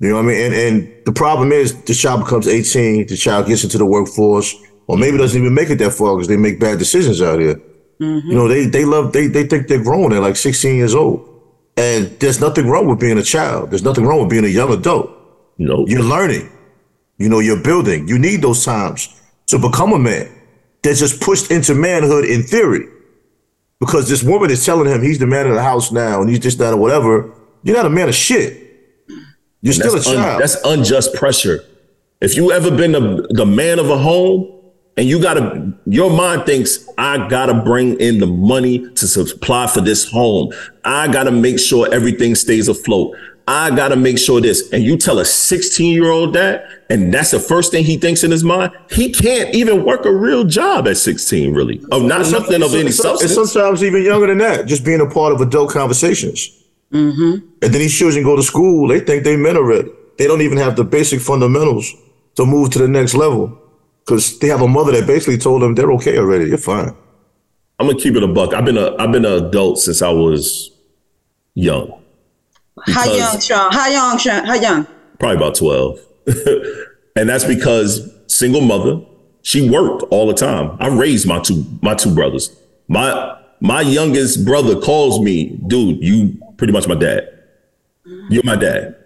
You know what I mean? And and the problem is the child becomes 18, the child gets into the workforce, or maybe doesn't even make it that far because they make bad decisions out here. Mm-hmm. You know, they they love they they think they're grown. They're like 16 years old. And there's nothing wrong with being a child. There's nothing wrong with being a young adult. No. You're learning. You know, you're building. You need those times to become a man. They're just pushed into manhood in theory. Because this woman is telling him he's the man of the house now and he's just that or whatever. You're not a man of shit. You're still that's, a un- child. that's unjust pressure. If you ever been the, the man of a home and you gotta, your mind thinks, I gotta bring in the money to supply for this home. I gotta make sure everything stays afloat. I gotta make sure this. And you tell a 16 year old that, and that's the first thing he thinks in his mind. He can't even work a real job at 16, really. Of not nothing of any substance. And sometimes even younger than that, just being a part of adult conversations. mm-hmm. And then these children go to school, they think they men already. They don't even have the basic fundamentals to move to the next level because they have a mother that basically told them they're okay already. You're fine. I'm gonna keep it a buck. I've been a I've been an adult since I was young. How young, Sean? How young, Sean? How young? probably about 12. and that's because single mother, she worked all the time. I raised my two my two brothers. My my youngest brother calls me, dude, you pretty much my dad. You're my dad.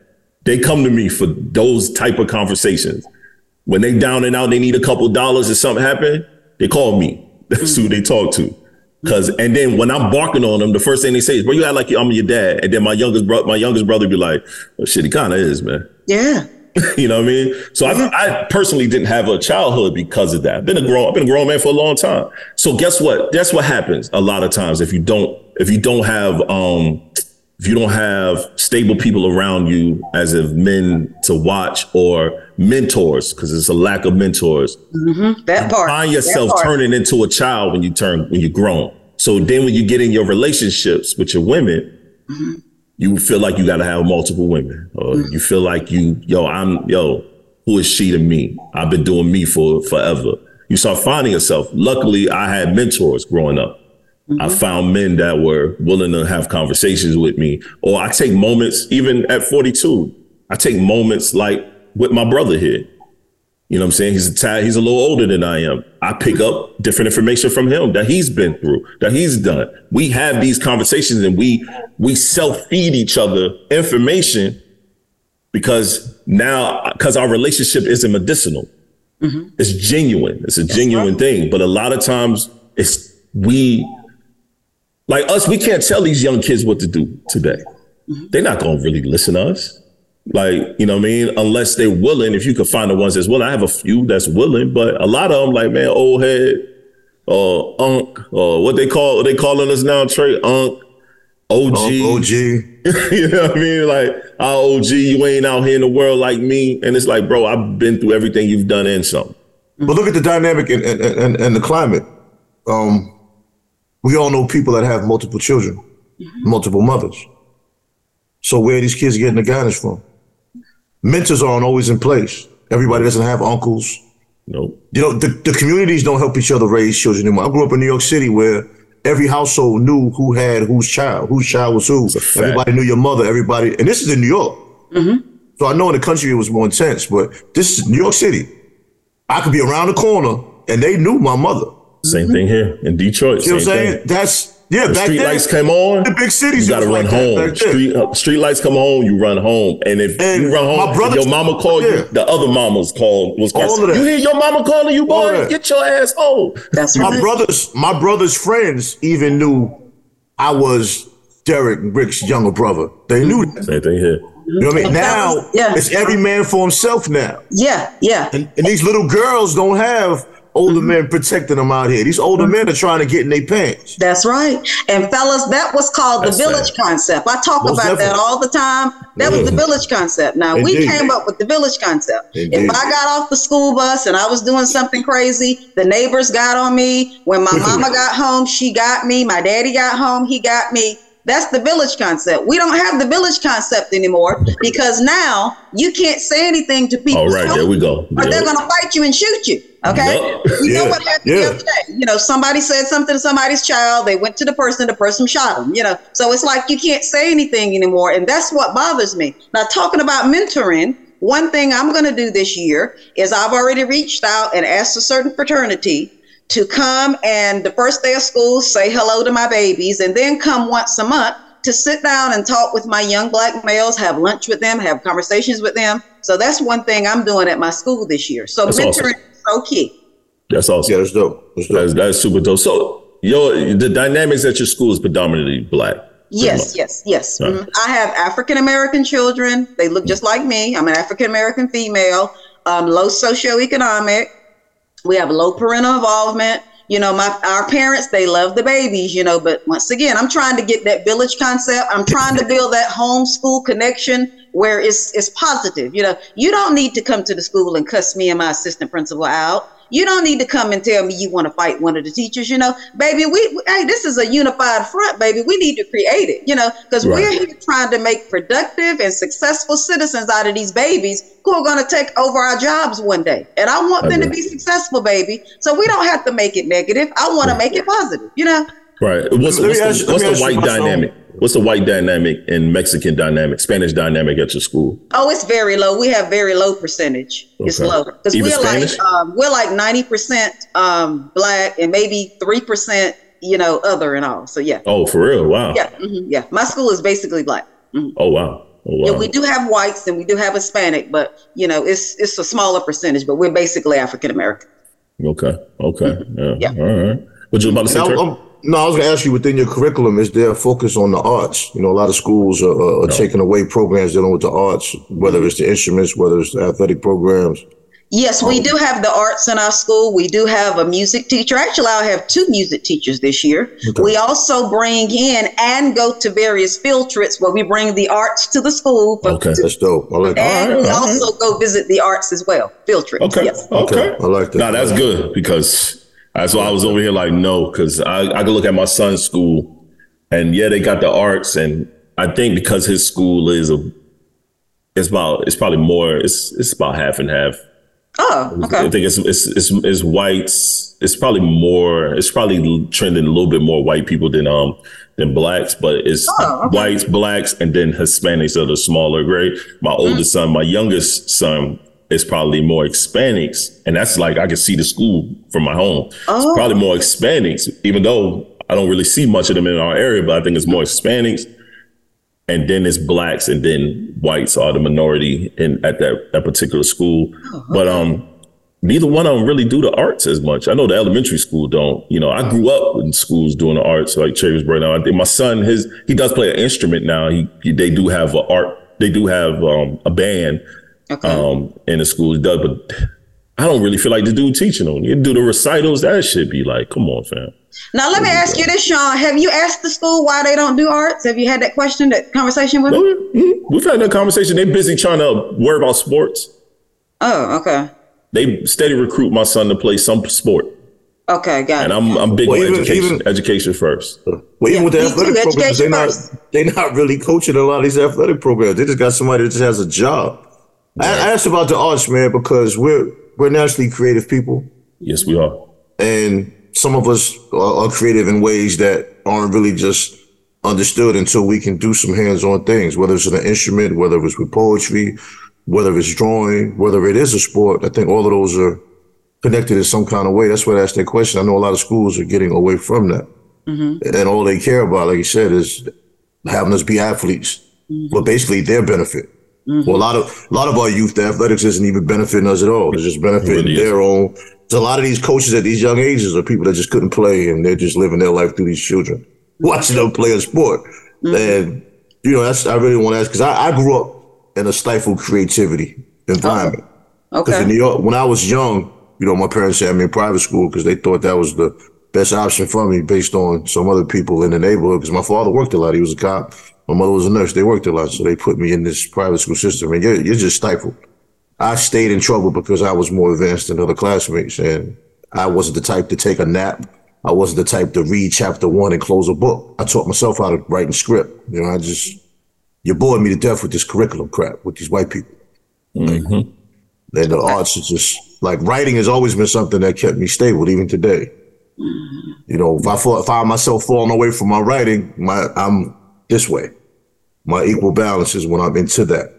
They come to me for those type of conversations. When they down and out, they need a couple dollars or something happen, they call me. That's who they talk to. Cause and then when I'm barking on them, the first thing they say is, "Bro, you act like I'm your dad." And then my youngest brother, my youngest brother, be like, "Oh shit, he kind of is, man." Yeah. you know what I mean? So I, I personally didn't have a childhood because of that. I've been a grown, I've been a grown man for a long time. So guess what? That's what happens a lot of times if you don't, if you don't have, um, if you don't have stable people around you as of men to watch or mentors, because it's a lack of mentors. Mm-hmm. That part. Find yourself part. turning into a child when you turn when you're grown. So then when you get in your relationships with your women, mm-hmm. you feel like you gotta have multiple women. Or mm-hmm. you feel like you, yo, I'm yo, who is she to me? I've been doing me for forever. You start finding yourself. Luckily, I had mentors growing up. I mm-hmm. found men that were willing to have conversations with me. Or I take moments, even at 42, I take moments like with my brother here. You know what I'm saying? He's a tad, he's a little older than I am. I pick up different information from him that he's been through, that he's done. We have these conversations and we we self-feed each other information because now because our relationship isn't medicinal. Mm-hmm. It's genuine. It's a genuine thing. But a lot of times it's we like us, we can't tell these young kids what to do today. Mm-hmm. They're not gonna really listen to us. Like, you know what I mean? Unless they're willing, if you could find the ones that's willing. I have a few that's willing, but a lot of them, like, man, old head, or unk, or what they call what they calling us now, Trey, unk, OG. OG. you know what I mean? Like, oh, OG, you ain't out here in the world like me. And it's like, bro, I've been through everything you've done and some. But look at the dynamic and, and, and, and the climate. Um, we all know people that have multiple children, mm-hmm. multiple mothers. So where are these kids getting the guidance from? Mentors aren't always in place. Everybody doesn't have uncles. Nope. You know, the, the communities don't help each other raise children anymore. I grew up in New York City where every household knew who had whose child, whose child was who. Everybody knew your mother, everybody. And this is in New York. Mm-hmm. So I know in the country it was more intense, but this is New York City. I could be around the corner and they knew my mother. Same thing here in Detroit. You know what I'm saying? thing. That's yeah. The back street then, lights come on. The big cities, You got to run like home. Street uh, street lights come home. you run home. And if And you run home, if your mama called Yeah. you, the other mamas called was All calling. that. You hear your mama calling you, All boy? that. Get your ass home. That's My right. brothers, my brother's friends even knew I was Derek Rick's younger brother. They knew that. Same thing here. You know what I mean? And Now was- yeah. it's every man for himself now. Yeah, yeah. And, and these little girls don't have older mm-hmm. men protecting them out here. These older mm-hmm. men are trying to get in their pants. That's right. And fellas, that was called That's the village sad. concept. I talk Most about that all the time. That was the village concept. Now, we came up with the village concept. Indeed. If I got off the school bus and I was doing something crazy, the neighbors got on me. When my mama got home, she got me. My daddy got home, he got me. That's the village concept. We don't have the village concept anymore because now you can't say anything to people. All right, there we go. Or they're going to fight you and shoot you. Okay. You know Yeah, what happened yeah. the other day? You know, somebody said something to somebody's child. They went to the person. The person shot them. You know, so it's like you can't say anything anymore, and that's what bothers me. Now, talking about mentoring, one thing I'm going to do this year is I've already reached out and asked a certain fraternity to come and the first day of school say hello to my babies, and then come once a month to sit down and talk with my young black males, have lunch with them, have conversations with them. So that's one thing I'm doing at my school this year. So That's mentoring awesome. is so key. That's awesome. Yeah, that's dope. That's dope. That's, that's super dope. So your the dynamics at your school is predominantly black. Yes, yes, yes. Right. Mhm. I have African American children. They look just like me. I'm an African American female, um, low socioeconomic. We have low parental involvement. You know, my our parents they love the babies. You know, but once again, I'm trying to get that village concept. I'm trying to build that homeschool connection where it's it's positive. You know, you don't need to come to the school and cuss me and my assistant principal out. You don't need to come and tell me you want to fight one of the teachers. You know, baby, we, we- hey, this is a unified front, baby. We need to create it. You know, because Right. we're here trying to make productive and successful citizens out of these babies who are going to take over our jobs one day. And I want them to be successful, baby. So we don't have to make it negative. I want to make it positive. You know. Right. What's, what's the, let what's the white about some- dynamic? What's the white dynamic and Mexican dynamic, Spanish dynamic at your school? Oh, it's very low. We have very low percentage. It's low because we're Spanish? like um, we're like ninety percent um, black and maybe three percent, you know, other and all. So yeah, Oh, for real? Wow. yeah, mhm, yeah. My school is basically black. Mhm. Oh wow. Oh wow. Yeah, we do have whites and we do have Hispanic, but you know, it's it's a smaller percentage. But we're basically African American. Okay. Okay. Yeah. Yeah. All right. What you about to say? Now, Trey? um, no, I was going to ask you within your curriculum, is there a focus on the arts? You know, a lot of schools are, are, are taking away programs dealing with the arts, whether it's the instruments, whether it's the athletic programs. Yes, we do have the arts in our school. We do have a music teacher. Actually, I have two music teachers this year. Okay. We also bring in and go to various field trips where we bring the arts to the school. For, Okay. That's dope. I like that. And All we right, also go visit the arts as well. Field trips. Okay. Yes. Okay. I like that. Nah, that's good because that's why I was over here like no, because I I can look at my son's school, and yeah, they got the arts, and I think because his school is a, it's about it's probably more it's it's about half and half. Oh, okay. I think it's it's it's, it's whites. It's probably more. It's probably trending a little bit more white people than um than blacks, but it's Oh, okay. whites, blacks, and then Hispanics are the smaller grade. My Mm-hmm. oldest son, my youngest son, is probably more Hispanics, and that's like I can see the school from my home. Oh. It's probably more Hispanics, even though I don't really see much of them in our area, but I think it's more Hispanics. And then it's blacks, and then whites are the minority in at that, that particular school. Oh, But um, neither one of them really do the arts as much. I know the elementary school don't. You know, I grew up in schools doing the arts, like Cherry's right now. I think my son, his he does play an instrument now. He, he they do have a art. They do have um, a band Okay. um, in the school. He does, but I don't really feel like the dude teaching them. You do the recitals. That should be like, come on, fam. now let me ask you this, Sean. Have you asked the school why they don't do arts? Have you had that question, that conversation with No, them? we- mhm. We've had that conversation. They're busy trying to worry about sports. Oh, okay. They steady recruit my son to play some sport, Okay, got and it. I'm I'm big Well, on even- education. even- education first. Well, even Yeah, with the athletic too. programs, they Education not first. they not really coaching a lot of these athletic programs. They just got somebody that just has a job. I, I asked about the arts, man, because we're we're naturally creative people, Yes, we are. and some of us are, are creative in ways that aren't really just understood until we can do some hands-on things, whether it's an instrument, whether it's with poetry, whether it's drawing, whether it is a sport. I think all of those are connected in some kind of way. That's why I asked that question. I know a lot of schools are getting away from that. Mm-hmm. And all they care about, like you said, is having us be athletes. Mm-hmm. But basically their benefit. Mm-hmm. Well, a lot of a lot of our youth, the athletics isn't even benefiting us at all. It's just benefiting really their own. There's a lot of these coaches at these young ages are people that just couldn't play and they're just living their life through these children, watching them play a sport. Mm-hmm. And you know, that's I really want to ask because I, I grew up in a stifled creativity environment. Because Okay. Because in New York, when I was young, you know, my parents had me in private school because they thought that was the best option for me based on some other people in the neighborhood. Because my father worked a lot; he was a cop. My mother was a nurse. They worked a lot, so they put me in this private school system. And you're, you're just stifled. I stayed in trouble because I was more advanced than other classmates, and I wasn't the type to take a nap. I wasn't the type to read chapter one and close a book. I taught myself how to write and script. You know, I just you bored me to death with this curriculum crap with these white people. And mm-hmm. the arts is just like writing has always been something that kept me stable, even today. You know, if I find myself falling away from my writing, my I'm this way. My equal balance is when I'm into that.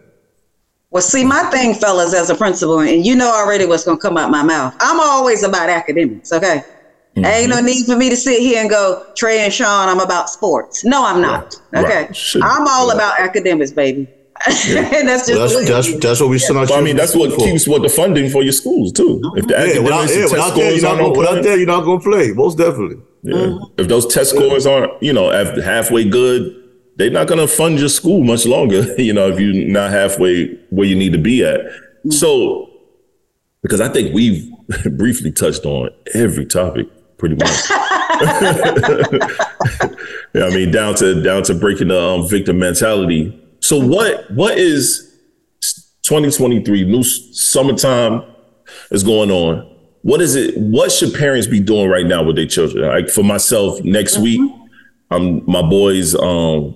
Well, see, my thing, fellas, as a principal, and you know already what's going to come out my mouth. I'm always about academics, okay? Mm-hmm. Ain't no need for me to sit here and go, Trey and Sean, I'm about sports. No, I'm not. Right, Okay. right. Shouldn't. I'm all about academics, baby. and that's just Well, that's that's that's what we send our Well, I mean, that's what for. keeps what the funding for your schools too. If the Yeah, without, academics yeah, and test without there, you're scores not aren't gonna, on without point, there, you're not gonna play. Most definitely. yeah. if those test scores aren't, you know, halfway good, they're not going to fund your school much longer. You know, if you're not halfway where you need to be at. So, because I think we've briefly touched on every topic pretty much. yeah, I mean, down to down to breaking the um, victim mentality. So, what what is 2023 new summertime is going on? What is it? What should parents be doing right now with their children? Like for myself, next week, um, my boys, um,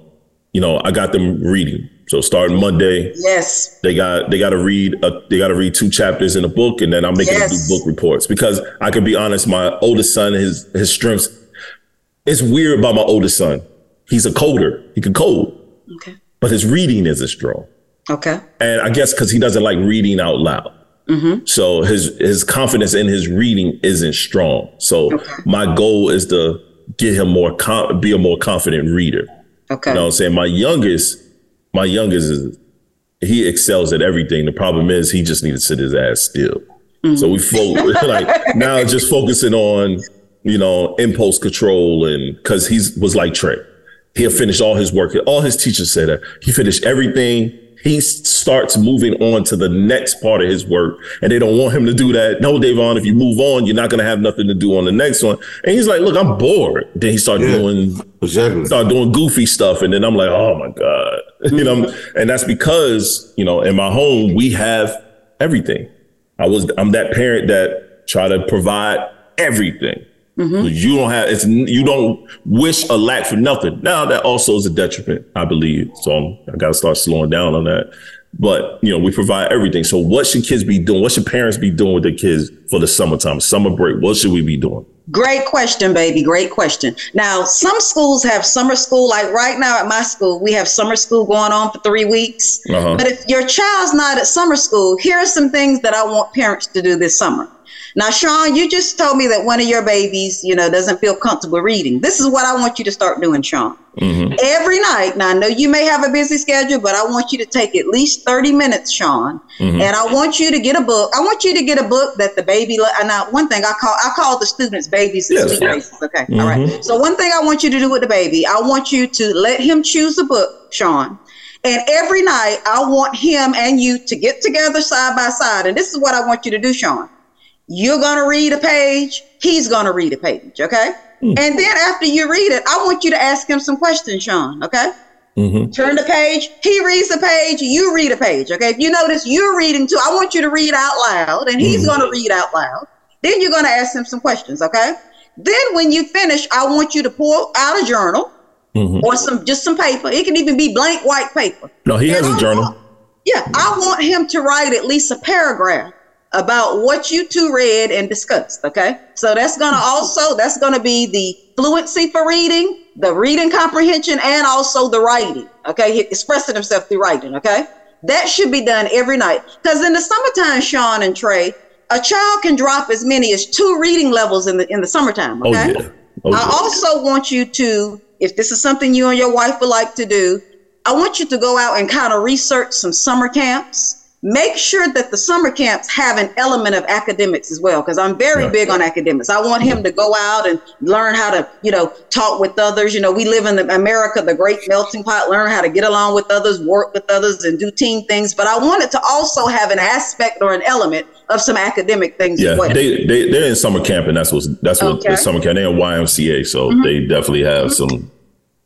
you know, I got them reading. So starting Monday, Yes. they got they got to read a, they got to read two chapters in a book, and then I'm making them Yes. do book reports because I can be honest. My oldest son, his his strengths, it's weird about my oldest son. He's a coder. He can code, Okay. but his reading isn't strong. Okay. And I guess because he doesn't like reading out loud. Mm-hmm. So his his confidence in his reading isn't strong. So my goal is to get him more com- be a more confident reader. Okay. You know what I'm saying? My youngest, my youngest is he excels at everything. The problem is he just needs to sit his ass still. Mm-hmm. So we fo- like now just focusing on, you know, impulse control and cause he's was like Trey. He'll finish all his work. All his teachers said that he finished everything. He starts moving on to the next part of his work, and they don't want him to do that. No, Davon, if you move on, you're not going to have nothing to do on the next one. And he's like, "Look, I'm bored." Then he started Yeah. doing Exactly. start doing goofy stuff and then I'm like, oh my God. you know, and that's because, you know, in my home, we have everything. I was I'm that parent that try to provide everything. You don't have it's you don't wish a lack for nothing. Now that also is a detriment, I believe. So I'm, I got to start slowing down on that. But you know, we provide everything. So what should kids be doing? What should parents be doing with their kids for the summertime, summer break? What should we be doing? Great question, baby. Great question. Now, some schools have summer school. Like right now at my school, we have summer school going on for three weeks. Uh-huh. But if your child's not at summer school, here are some things that I want parents to do this summer. Now, Sean, you just told me that one of your babies, you know, doesn't feel comfortable reading. This is what I want you to start doing, Sean. Mm-hmm. Every night, now I know you may have a busy schedule, but I want you to take at least 30 minutes, Sean. Mm-hmm. And I want you to get a book. I want you to get a book that the baby, lo- and now one thing I call, I call the students babies and Yes. sweet faces. Okay. All right. Mm-hmm. So one thing I want you to do with the baby, I want you to let him choose a book, Sean. And every night, I want him and you to get together side by side. And this is what I want you to do, Sean. You're going to read a page. He's going to read a page. Okay. Hmm. And then after you read it, I want you to ask him some questions, Sean. Okay. Mm-hmm. Turn the page. He reads the page. You read a page. Okay. If you notice you're reading too, I want you to read out loud and he's mm-hmm. going to read out loud. Then you're going to ask him some questions. Okay. Then when you finish, I want you to pull out a journal mm-hmm. or some, just some paper. It can even be blank white paper. No, he has And a I journal. want- yeah, I want him to write at least a paragraph about what you two read and discussed. Okay, so that's gonna mm-hmm. also that's gonna be the fluency for reading, the reading comprehension, and also the writing. Okay, he expressing himself through writing. Okay, That should be done every night. Because in the summertime, Sean and Trey, a child can drop as many as two reading levels in the in the summertime. Okay. Oh Okay. yeah. Oh, I yeah. also want you to, if this is something you and your wife would like to do, I want you to go out and kind of research some summer camps. Make sure that the summer camps have an element of academics as well, because I'm very Yeah. big on academics. I want him to go out and learn how to, you know, talk with others. You know, we live in the, America, the great melting pot, learn how to get along with others, work with others, and do team things. But I want it to also have an aspect or an element of some academic things Yeah, as well. they they they're in summer camp, and that's what that's what Okay. summer camp. They're in YMCA, so they definitely have some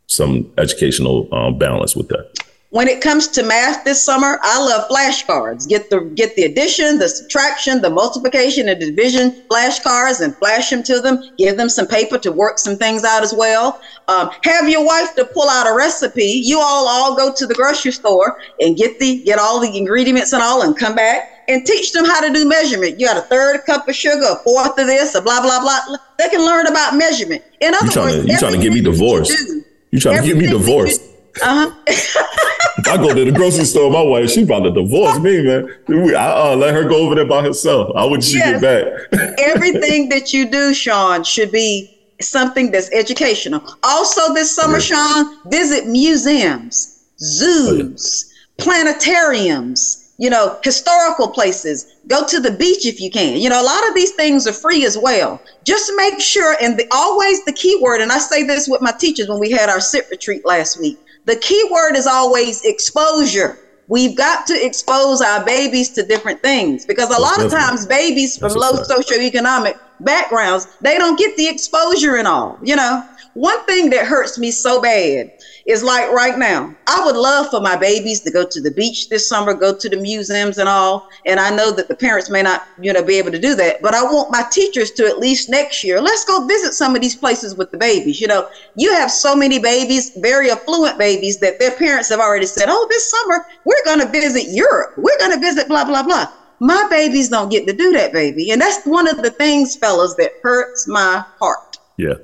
some educational um, balance with that. When it comes to math this summer, I love flashcards. Get the get the addition, the subtraction, the multiplication, and division flashcards, and flash them to them. Give them some paper to work some things out as well. Um, have your wife to pull out a recipe. You all all go to the grocery store and get the get all the ingredients and all, and come back and teach them how to do measurement. You got a third cup of sugar, a fourth of this, a blah blah blah. They can learn about measurement. In other You trying words, to you trying to get me that you divorced? do- You trying to get me divorced? Uh-huh. I go to the grocery store, my wife, she about to divorce me, man. I uh, let her go over there by herself. I would she Yes. get back. everything that you do, Sean, should be something that's educational. Also, this summer, Sean, visit museums, zoos, planetariums, you know, historical places. Go to the beach if you can. You know, a lot of these things are free as well. Just make sure, and the, always the key word, and I say this with my teachers when we had our sit retreat last week the key word is always exposure. We've got to expose our babies to different things because a lot of times babies from That's low socioeconomic backgrounds, they don't get the exposure and all. You know, one thing that hurts me so bad is like right now, I would love for my babies to go to the beach this summer, go to the museums and all. And I know that the parents may not, you know, be able to do that, but I want my teachers to at least next year, let's go visit some of these places with the babies. You know, you have so many babies, very affluent babies, that their parents have already said, oh, this summer we're going to visit Europe. We're going to visit blah, blah, blah. My babies don't get to do that, baby. And that's one of the things, fellas, that hurts my heart. Yeah.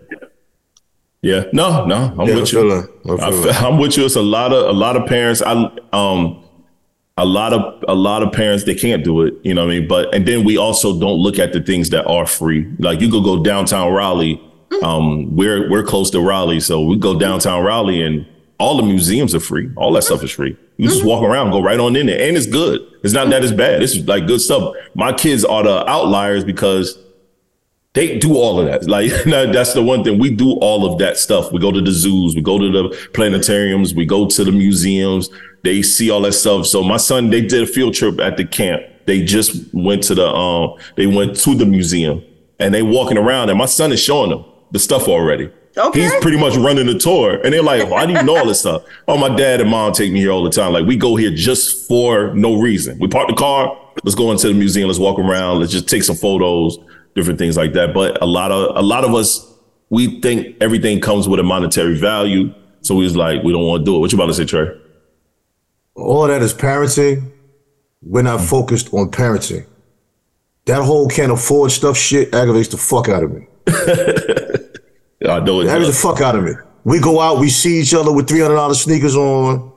Yeah. No, no, I'm Yeah, I with you. that. I I feel fe- that. I'm with you. It's a lot of a lot of parents. I um a lot of a lot of parents they can't do it. You know what I mean? But and then we also don't look at the things that are free. Like you could go downtown Raleigh. Um, we're we're close to Raleigh, so we go downtown Raleigh and all the museums are free. All that stuff is free. You just walk around, go right on in there, and it's good. It's not that it's bad. It's like good stuff. My kids are the outliers because they do all of that. Like that- that's the one thing we do all of that stuff. We go to the zoos, we go to the planetariums, we go to the museums. They see all that stuff. So my son, they did a field trip at the camp. They just went to the um, they went to the museum and they walking around, and my son is showing them the stuff already. Okay. He's pretty much running the tour, and they're like, "Why do you know all this stuff?" Oh, my dad and mom take me here all the time. Like we go here just for no reason. We park the car. Let's go into the museum. Let's walk around. Let's just take some photos, different things like that. But a lot of a lot of us, we think everything comes with a monetary value. So we was like, we don't want to do it. What you about to say, Trey? all of that is parenting. We're not focused on parenting. That whole can't afford stuff shit aggravates the fuck out of me. I know it. Aggravates the fuck out of me. We go out, we see each other with three hundred dollars sneakers on.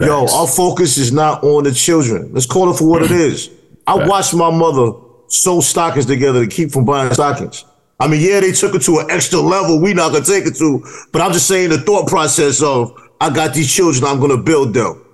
Yo, our focus is not on the children. Let's call it for what it is. I watched my mother sew stockings together to keep from buying stockings. I mean, yeah, they took it to an extra level we not gonna take it to, but I'm just saying the thought process of I got these children, I'm gonna build them.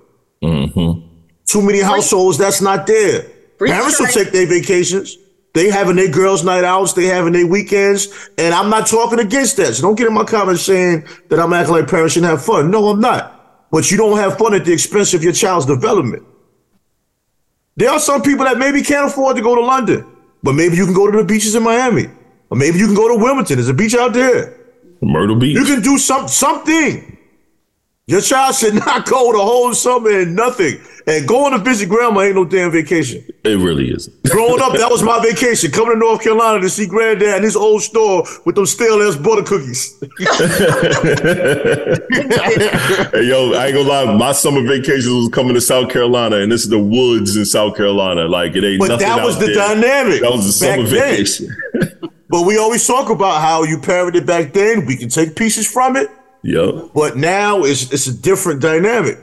Mm-hmm. Too many households that's not there. Free Parents will take their vacations. They having their girls' night outs. They having their weekends, and I'm not talking against that. So don't get in my comments saying that I'm acting like parents shouldn't have fun. No, I'm not. But you don't have fun at the expense of your child's development. There are some people that maybe can't afford to go to London, but maybe you can go to the beaches in Miami, or maybe you can go to Wilmington. There's a beach out there. Myrtle Beach. You can do some something. Your child should not go the whole summer and nothing. And going to visit grandma ain't no damn vacation. it really isn't. Growing up, that was my vacation. Coming to North Carolina to see granddad in his old store with those stale ass butter cookies. Hey, yo, I ain't gonna lie. My summer vacations was coming to South Carolina, and this is the woods in South Carolina. Like it ain't But nothing that was the there. dynamic That was the summer then. vacation. But we always talk about how you parroted back then. We can take pieces from it, Yep. but now it's it's a different dynamic.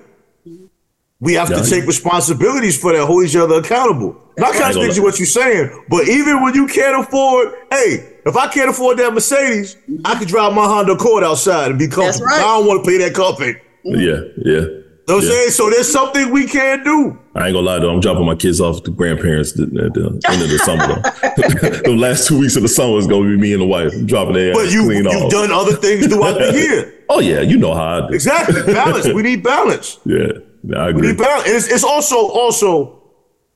We have Yeah, to take responsibilities for that, hold each other accountable. Not right. contradicting what you're saying, but even when you can't afford, hey, if I can't afford that Mercedes, I could drive my Honda Accord outside and be comfortable. right. I don't want to pay that car payment. Yeah, yeah. Know what I'm Yeah. saying? So there's something we can't do. I ain't gonna lie though, I'm dropping my kids off to grandparents at the, end of the summer the last two weeks of the summer is gonna be me and the wife I'm dropping their But ass you, you've off. done other things throughout the year. Oh yeah, you know how I do. Exactly. Balance. we need balance. Yeah, I We agree. need balance. It's, it's also, also,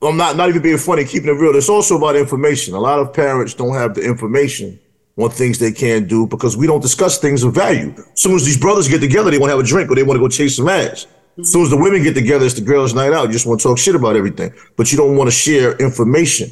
I'm not, not even being funny, keeping it real. It's also about information. A lot of parents don't have the information on things they can't do because we don't discuss things of value. As soon as these brothers get together, they want to have a drink or they want to go chase some ass. As soon as the women get together, it's the girls' night out. You just want to talk shit about everything, but you don't want to share information.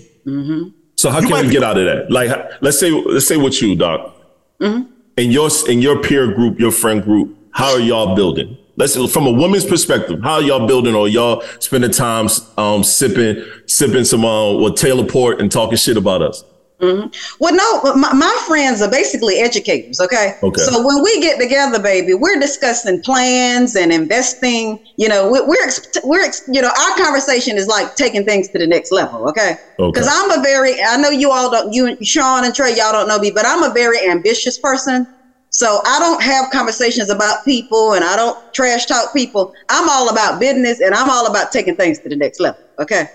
So how You can might we be- get out of that? Like, let's say, let's say with you, Doc. Mm-hmm. In your in your peer group, your friend group, how are y'all building? Let's from a woman's perspective, how are y'all building, or y'all spending time um, sipping sipping some uh, with Taylor Port and talking shit about us? Mm-hmm. Well, no, my, my friends are basically educators. Okay. Okay. So when we get together, baby, we're discussing plans and investing. You know, we, we're we're you know our conversation is like taking things to the next level. Okay. Okay. Because I'm a very I know you all don't you Sean and Trey y'all don't know me, but I'm a very ambitious person. So I don't have conversations about people and I don't trash talk people. I'm all about business and I'm all about taking things to the next level. Okay.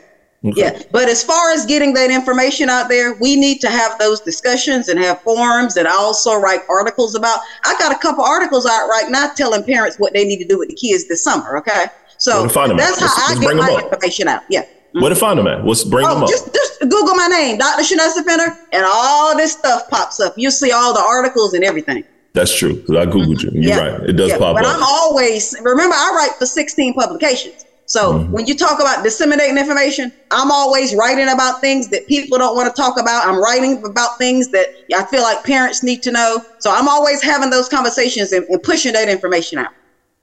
Yeah, but as far as getting that information out there, we need to have those discussions and have forums and also write articles about. I got a couple articles out right now telling parents what they need to do with the kids this summer. Okay, so Where to find 'em that's how Let's- I let's get my information out. Yeah. Where to find them at? What's bring them Oh, up? just just Google my name, Dr. Shanessa Fenner, and all this stuff pops up. You'll see all the articles and everything. That's true. 'cause I googled you. You're Yeah. right. It does Yeah, pop but up. I'm always remember I write for 16 publications. So Mm-hmm. when you talk about disseminating information, I'm always writing about things that people don't want to talk about. I'm writing about things that I feel like parents need to know. So I'm always having those conversations and, and pushing that information out.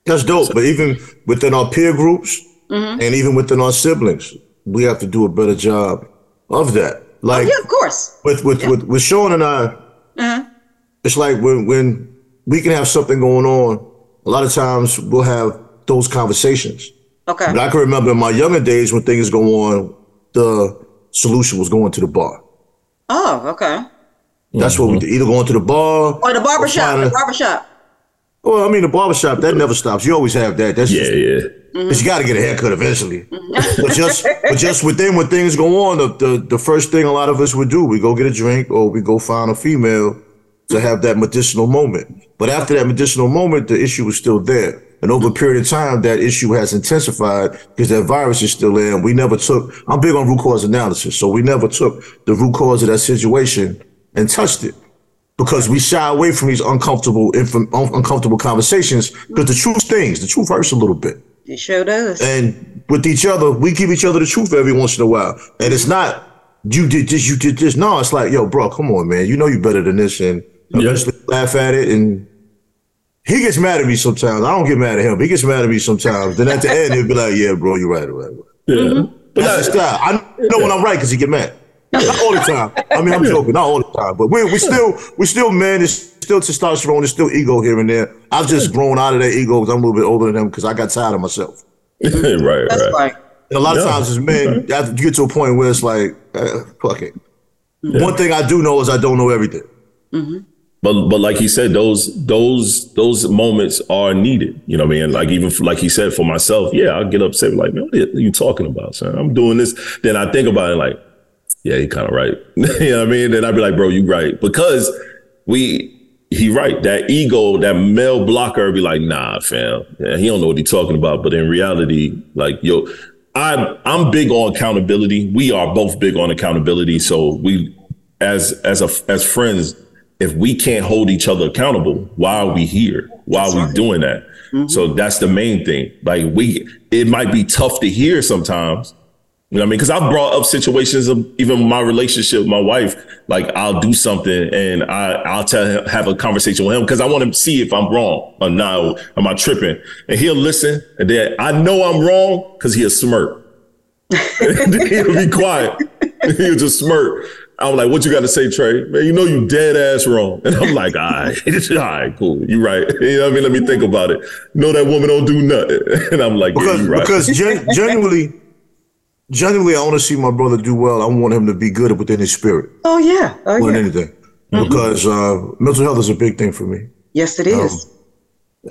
That's dope. But even within our peer groups Mm-hmm. and even within our siblings, we have to do a better job of that. Like Yeah, of course. with with, with with Sean and I, Uh-huh. it's like when when we can have something going on. A lot of times we'll have those conversations. Okay. But I can remember in my younger days when things go on, the solution was going to the bar. Oh, okay. That's what we mm-hmm. did. Either going to the bar Or the barbershop. find The a- barbershop. Well, I mean, the barbershop, that never stops. You always have that. That's yeah, just, yeah. Mm-hmm. But you got to get a haircut eventually. Mm-hmm. but just but just within when things go on, the, the the first thing a lot of us would do, we go get a drink or we go find a female to have that medicinal moment. But after that medicinal moment, the issue was still there. And over a period of time, that issue has intensified because that virus is still there. And we never took, I'm big on root cause analysis. So we never took the root cause of that situation and touched it because we shy away from these uncomfortable, inf- un- uncomfortable conversations because the truth stings. The truth hurts a little bit It sure does. and with each other, we give each other the truth every once in a while. And it's not you did this, you did this. No, it's like, yo, bro, come on, man. You know you better than this, and Yeah. eventually laugh at it. And he gets mad at me sometimes. I don't get mad at him. He gets mad at me sometimes. Then at the end, he'll be like, yeah, bro, you're right, you're right. you're right. Yeah. But That's his that- style. I know when I'm right because he get mad. Not all the time. I mean, I'm joking. Not all the time, but we we still we still men. There's still testosterone. There's still ego here and there. I've just grown out of that ego because I'm a little bit older than him because I got tired of myself. right, That's right. right. And a lot of times as men, you have to get to a point where it's like, uh, fuck it. One thing I do know is I don't know everything. But but like he said, those those those moments are needed. You know what I mean? Like even like he said for myself, yeah, I'll get upset like, man, what are you talking about, son? I'm doing this. Then I think about it like, yeah, he kind of right. you know what I mean? Then I'd be like, bro, you right. Because we he right. That ego, that male blocker be like, nah, fam. Yeah, he don't know what he's talking about. But in reality, like, yo, I'm I'm big on accountability. We are both big on accountability. So we as as a as friends, if we can't hold each other accountable, why are we here? Why are we doing that? Mm-hmm. So that's the main thing. Like we it might be tough to hear sometimes. You know what I mean? Because I've brought up situations of even my relationship with my wife. Like I'll do something and I I'll tell him, have a conversation with him because I want to see if I'm wrong or not. Am I tripping? And he'll listen, and then I know I'm wrong because he'll smirk. he'll be quiet. he'll just smirk. I'm like, what you got to say, Trey? Man, you know you dead ass wrong. And I'm like, all right, all right, cool. You right. You know what I mean? Let me think about it. No, that woman don't do nothing. And I'm like, because yeah, you right. because gen- genuinely, genuinely, I want to see my brother do well. I want him to be good within his spirit Oh yeah. Oh more than yeah. anything. Because uh, mental health is a big thing for me. Yes, it is.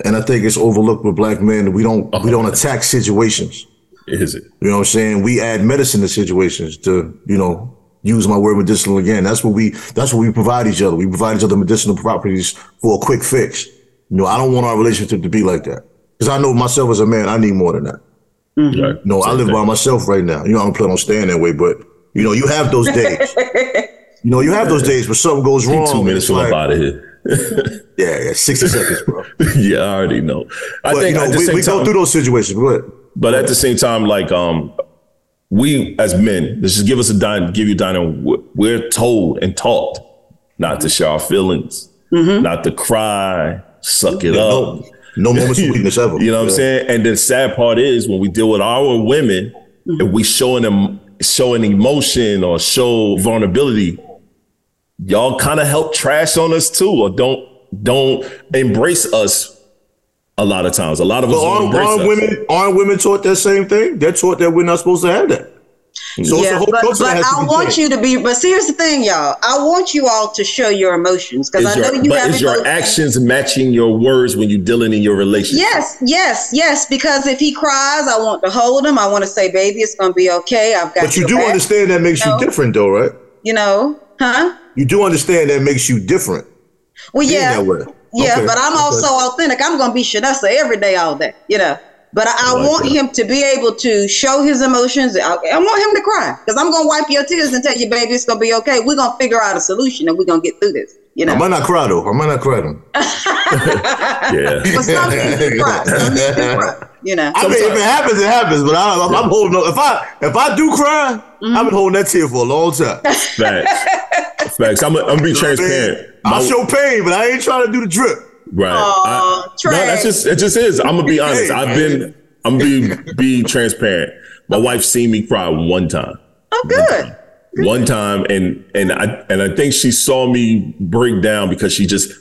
and I think it's overlooked with black men. We don't we don't attack situations. Is it? You know what I'm saying? We add medicine to situations to you know use my word medicinal again. That's what we that's what we provide each other. We provide each other medicinal properties for a quick fix. You know, I don't want our relationship to be like that because I know myself as a man. I need more than that. Right. No, I live thing. by myself right now. You know, I don't plan on staying that way, but you know, you have those days. you know, you have those days where something goes wrong. Two minutes It's till I'm like- out of here. Yeah, yeah, sixty seconds, bro. yeah, I already know. I But think you know, at the we, same we time, go through those situations. But But at the same time, like um, we as men, let's just give us a dine, give you a dine. We're told and taught not to share our feelings, mm-hmm. not to cry, suck it no, up. no moments of weakness ever. You know what I'm saying? And the sad part is when we deal with our women, mm-hmm. if we showing them showing emotion or show vulnerability, y'all kind of help trash on us too, or don't don't embrace us. A lot of times, a lot of us But aren't, aren't women aren't women taught that same thing? They're taught that we're not supposed to have that. So it's a yeah, whole but, but that has to I be want changed. you to be. But see, here's the thing, y'all. I want you all to show your emotions because I know your, you but have is your emotions. actions matching your words when you're dealing in your relationship? Yes, yes, yes. Because if he cries, I want to hold him. I want to say, "Baby, it's gonna be okay. I've got." But you do back," understand that makes No. you different, though, right? You know, huh? You do understand that makes you different. Well, yeah, that way. Yeah. Okay, But I'm okay. also authentic. I'm gonna be Shanessa every day, all day. You know. But I, I I like want that. him to be able to show his emotions. I, I want him to cry because I'm gonna wipe your tears and tell you, baby, it's gonna be okay. We're gonna figure out a solution and we're gonna get through this. You know. I might not cry though. I might not cry though. Yeah. But some people cry. Some people cry. You know. I mean, if it happens, it happens. But I, I'm, I'm holding. on. If I if I do cry, Mm-hmm. I've been holding that tear for a long time. Facts. Facts. I'm gonna be transparent. I'll My- show pain, but I ain't trying to do the drip. right. Aw, I- no, that's just it. Just is. I'm gonna be honest. I've been. I'm be be transparent. My wife seen me cry one time. Oh, good. One time and and I and I think she saw me break down because she just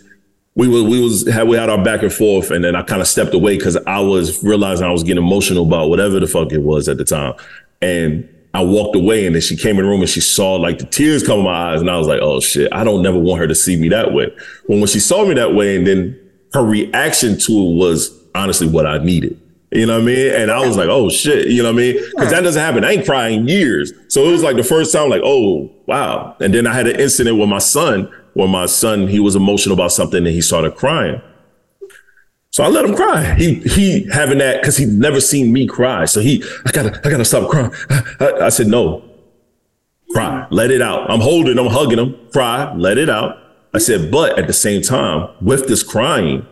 we were we was had we had our back and forth and then I kind of stepped away because I was realizing I was getting emotional about whatever the fuck it was at the time. And I walked away and then she came in the room and she saw like the tears come in my eyes and I was like oh shit. I don't never want her to see me that way. When when she saw me that way and then her reaction to it was honestly what I needed you know what I mean? And I was like, oh shit, you know what I mean? Because that doesn't happen. I ain't crying years. So it was like the first time, like, oh, wow. And then I had an incident with my son where my son, he was emotional about something and he started crying. So I let him cry. He he having that because he'd never seen me cry. So he, I gotta, I gotta stop crying. I, I said, no, cry, let it out. I'm holding him, hugging him, cry, let it out. I said, but at the same time, with this crying,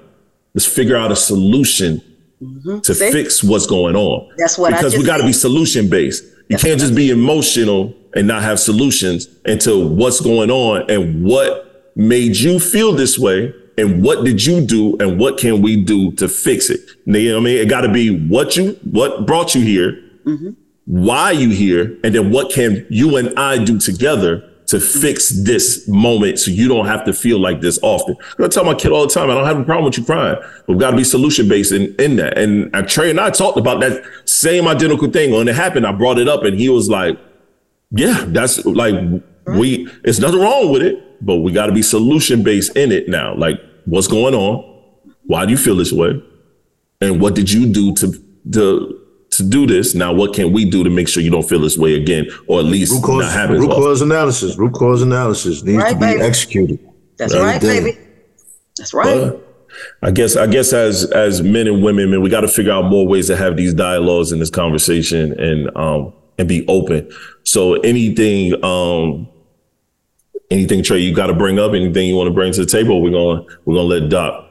let's figure out a solution Mm-hmm. to See? fix what's going on. That's what I because we got to be solution based. You can't just be emotional and not have solutions into what's going on and what made you feel this way and what did you do and what can we do to fix it. You know what I mean? It got to be what you what brought you here, mm-hmm. why you here, and then what can you and I do together to fix this moment so you don't have to feel like this often. I tell my kid all the time, I don't have a problem with you crying, but we've got to be solution based in, in that. And uh, Trey and I talked about that same identical thing. When it happened, I brought it up and he was like, yeah, that's like, we, it's nothing wrong with it, but we got to be solution based in it now. Like, what's going on? Why do you feel this way? And what did you do to, to, to do this? Now, what can we do to make sure you don't feel this way again, or at least Root not cause, happen? root cause analysis. Root cause analysis needs Right, to be baby. executed. That's right, day. baby. That's right. But I guess I guess as as men and women, man, we got to figure out more ways to have these dialogues in this conversation and um and be open. So anything um anything Trey you got to bring up, anything you want to bring to the table, we're gonna we're gonna let Doc.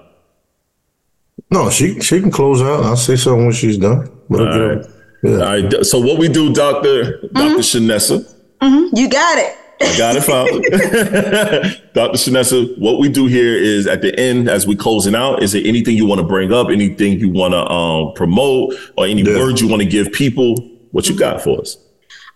No, she she can close out. I'll say something when she's done. Let her All get right. Yeah. All right. So what we do, Doctor Doctor Shanessa. You got it. I got it found. Dr. Shanessa, what we do here is at the end, as we closing out, is there anything you want to bring up, anything you want to um, promote, or any Yeah. words you want to give people? What you got for us?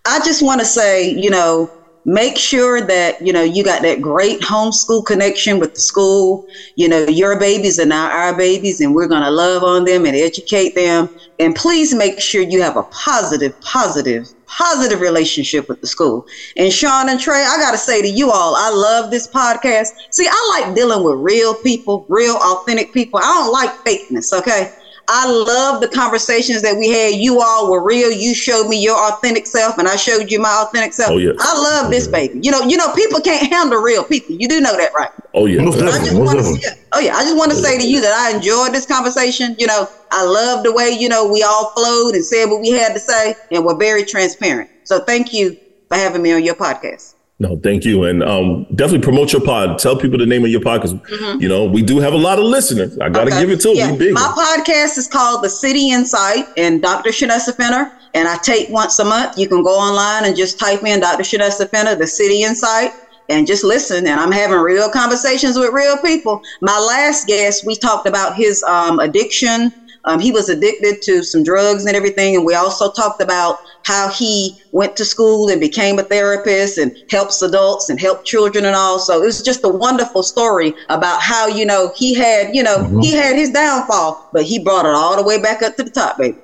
I just want to say, you know, make sure that you know you got that great homeschool connection with the school. You know your babies are now our babies and we're going to love on them and educate them. And please make sure you have a positive positive positive relationship with the school. And sean and trey i got to say to you all i love this podcast. See i like dealing with real people real authentic people. I don't like fakeness okay I love the conversations that we had. You all were real. You showed me your authentic self, and I showed you my authentic self. Oh, yes. I love Oh, this yeah. baby. You know, you know, people can't handle real people. You do know that, right? Oh yeah. Most I definitely. just Most definitely. to, oh yeah, I just want to say to you that I enjoyed this conversation. You know, I love the way you know we all flowed and said what we had to say, and we're very transparent. So thank you for having me on your podcast. No, thank you, and um, definitely promote your pod. Tell people the name of your pod because you know we do have a lot of listeners. I got to Mm-hmm. Okay. give it to them. Yeah. Big. My podcast is called The City Insight and Dr. Shanessa Fenner. And I take once a month. You can go online and just type in Dr. Shanessa Fenner, The City Insight, and just listen. And I'm having real conversations with real people. My last guest, we talked about his um, addiction. Um, he was addicted to some drugs and everything. And we also talked about how he went to school and became a therapist and helps adults and helped children and all. So it was just a wonderful story about how, you know, he had, you know, he had his downfall, but he brought it all the way back up to the top, baby.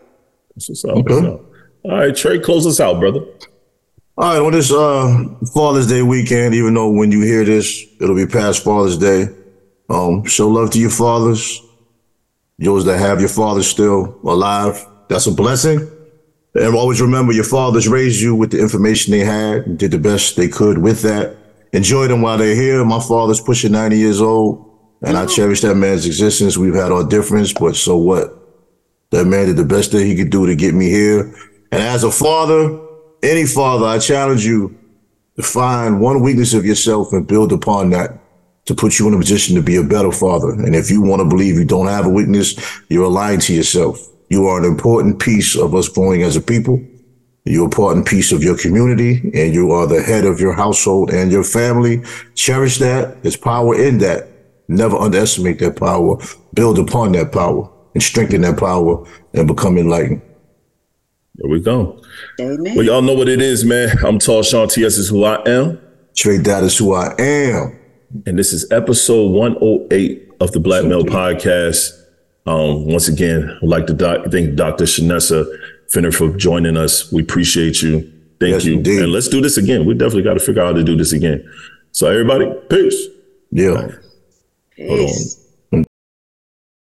That's what's up. What's up. All right, Trey, close us out, brother. All right, on this uh, Father's Day weekend, even though when you hear this, it'll be past Father's Day. Um, show love to your fathers, yours that have your fathers still alive. That's a blessing. And always remember, your fathers raised you with the information they had, and did the best they could with that. Enjoy them while they're here. My father's pushing 90 years old, and I cherish that man's existence. We've had our difference, but so what? That man did the best that he could do to get me here. And as a father, any father, I challenge you to find one weakness of yourself and build upon that to put you in a position to be a better father. And if you want to believe you don't have a weakness, you're lying to yourself. You are an important piece of us growing as a people. You're an important piece of your community and you are the head of your household and your family. Cherish that. There's power in that. Never underestimate that power. Build upon that power and strengthen that power and become enlightened. There we go. Amen. Well, y'all know what it is, man. I'm Tall Sean TS is who I am. Tre-Dot is who I am. And this is episode 108 of the Black Male Podcast. Um, once again, I'd like to doc- thank Dr. Shanessa Fenner for joining us. We appreciate you. Thank Yes, you. indeed. And let's do this again. We definitely got to figure out how to do this again. So, everybody, peace. Yeah. Hold on. Peace.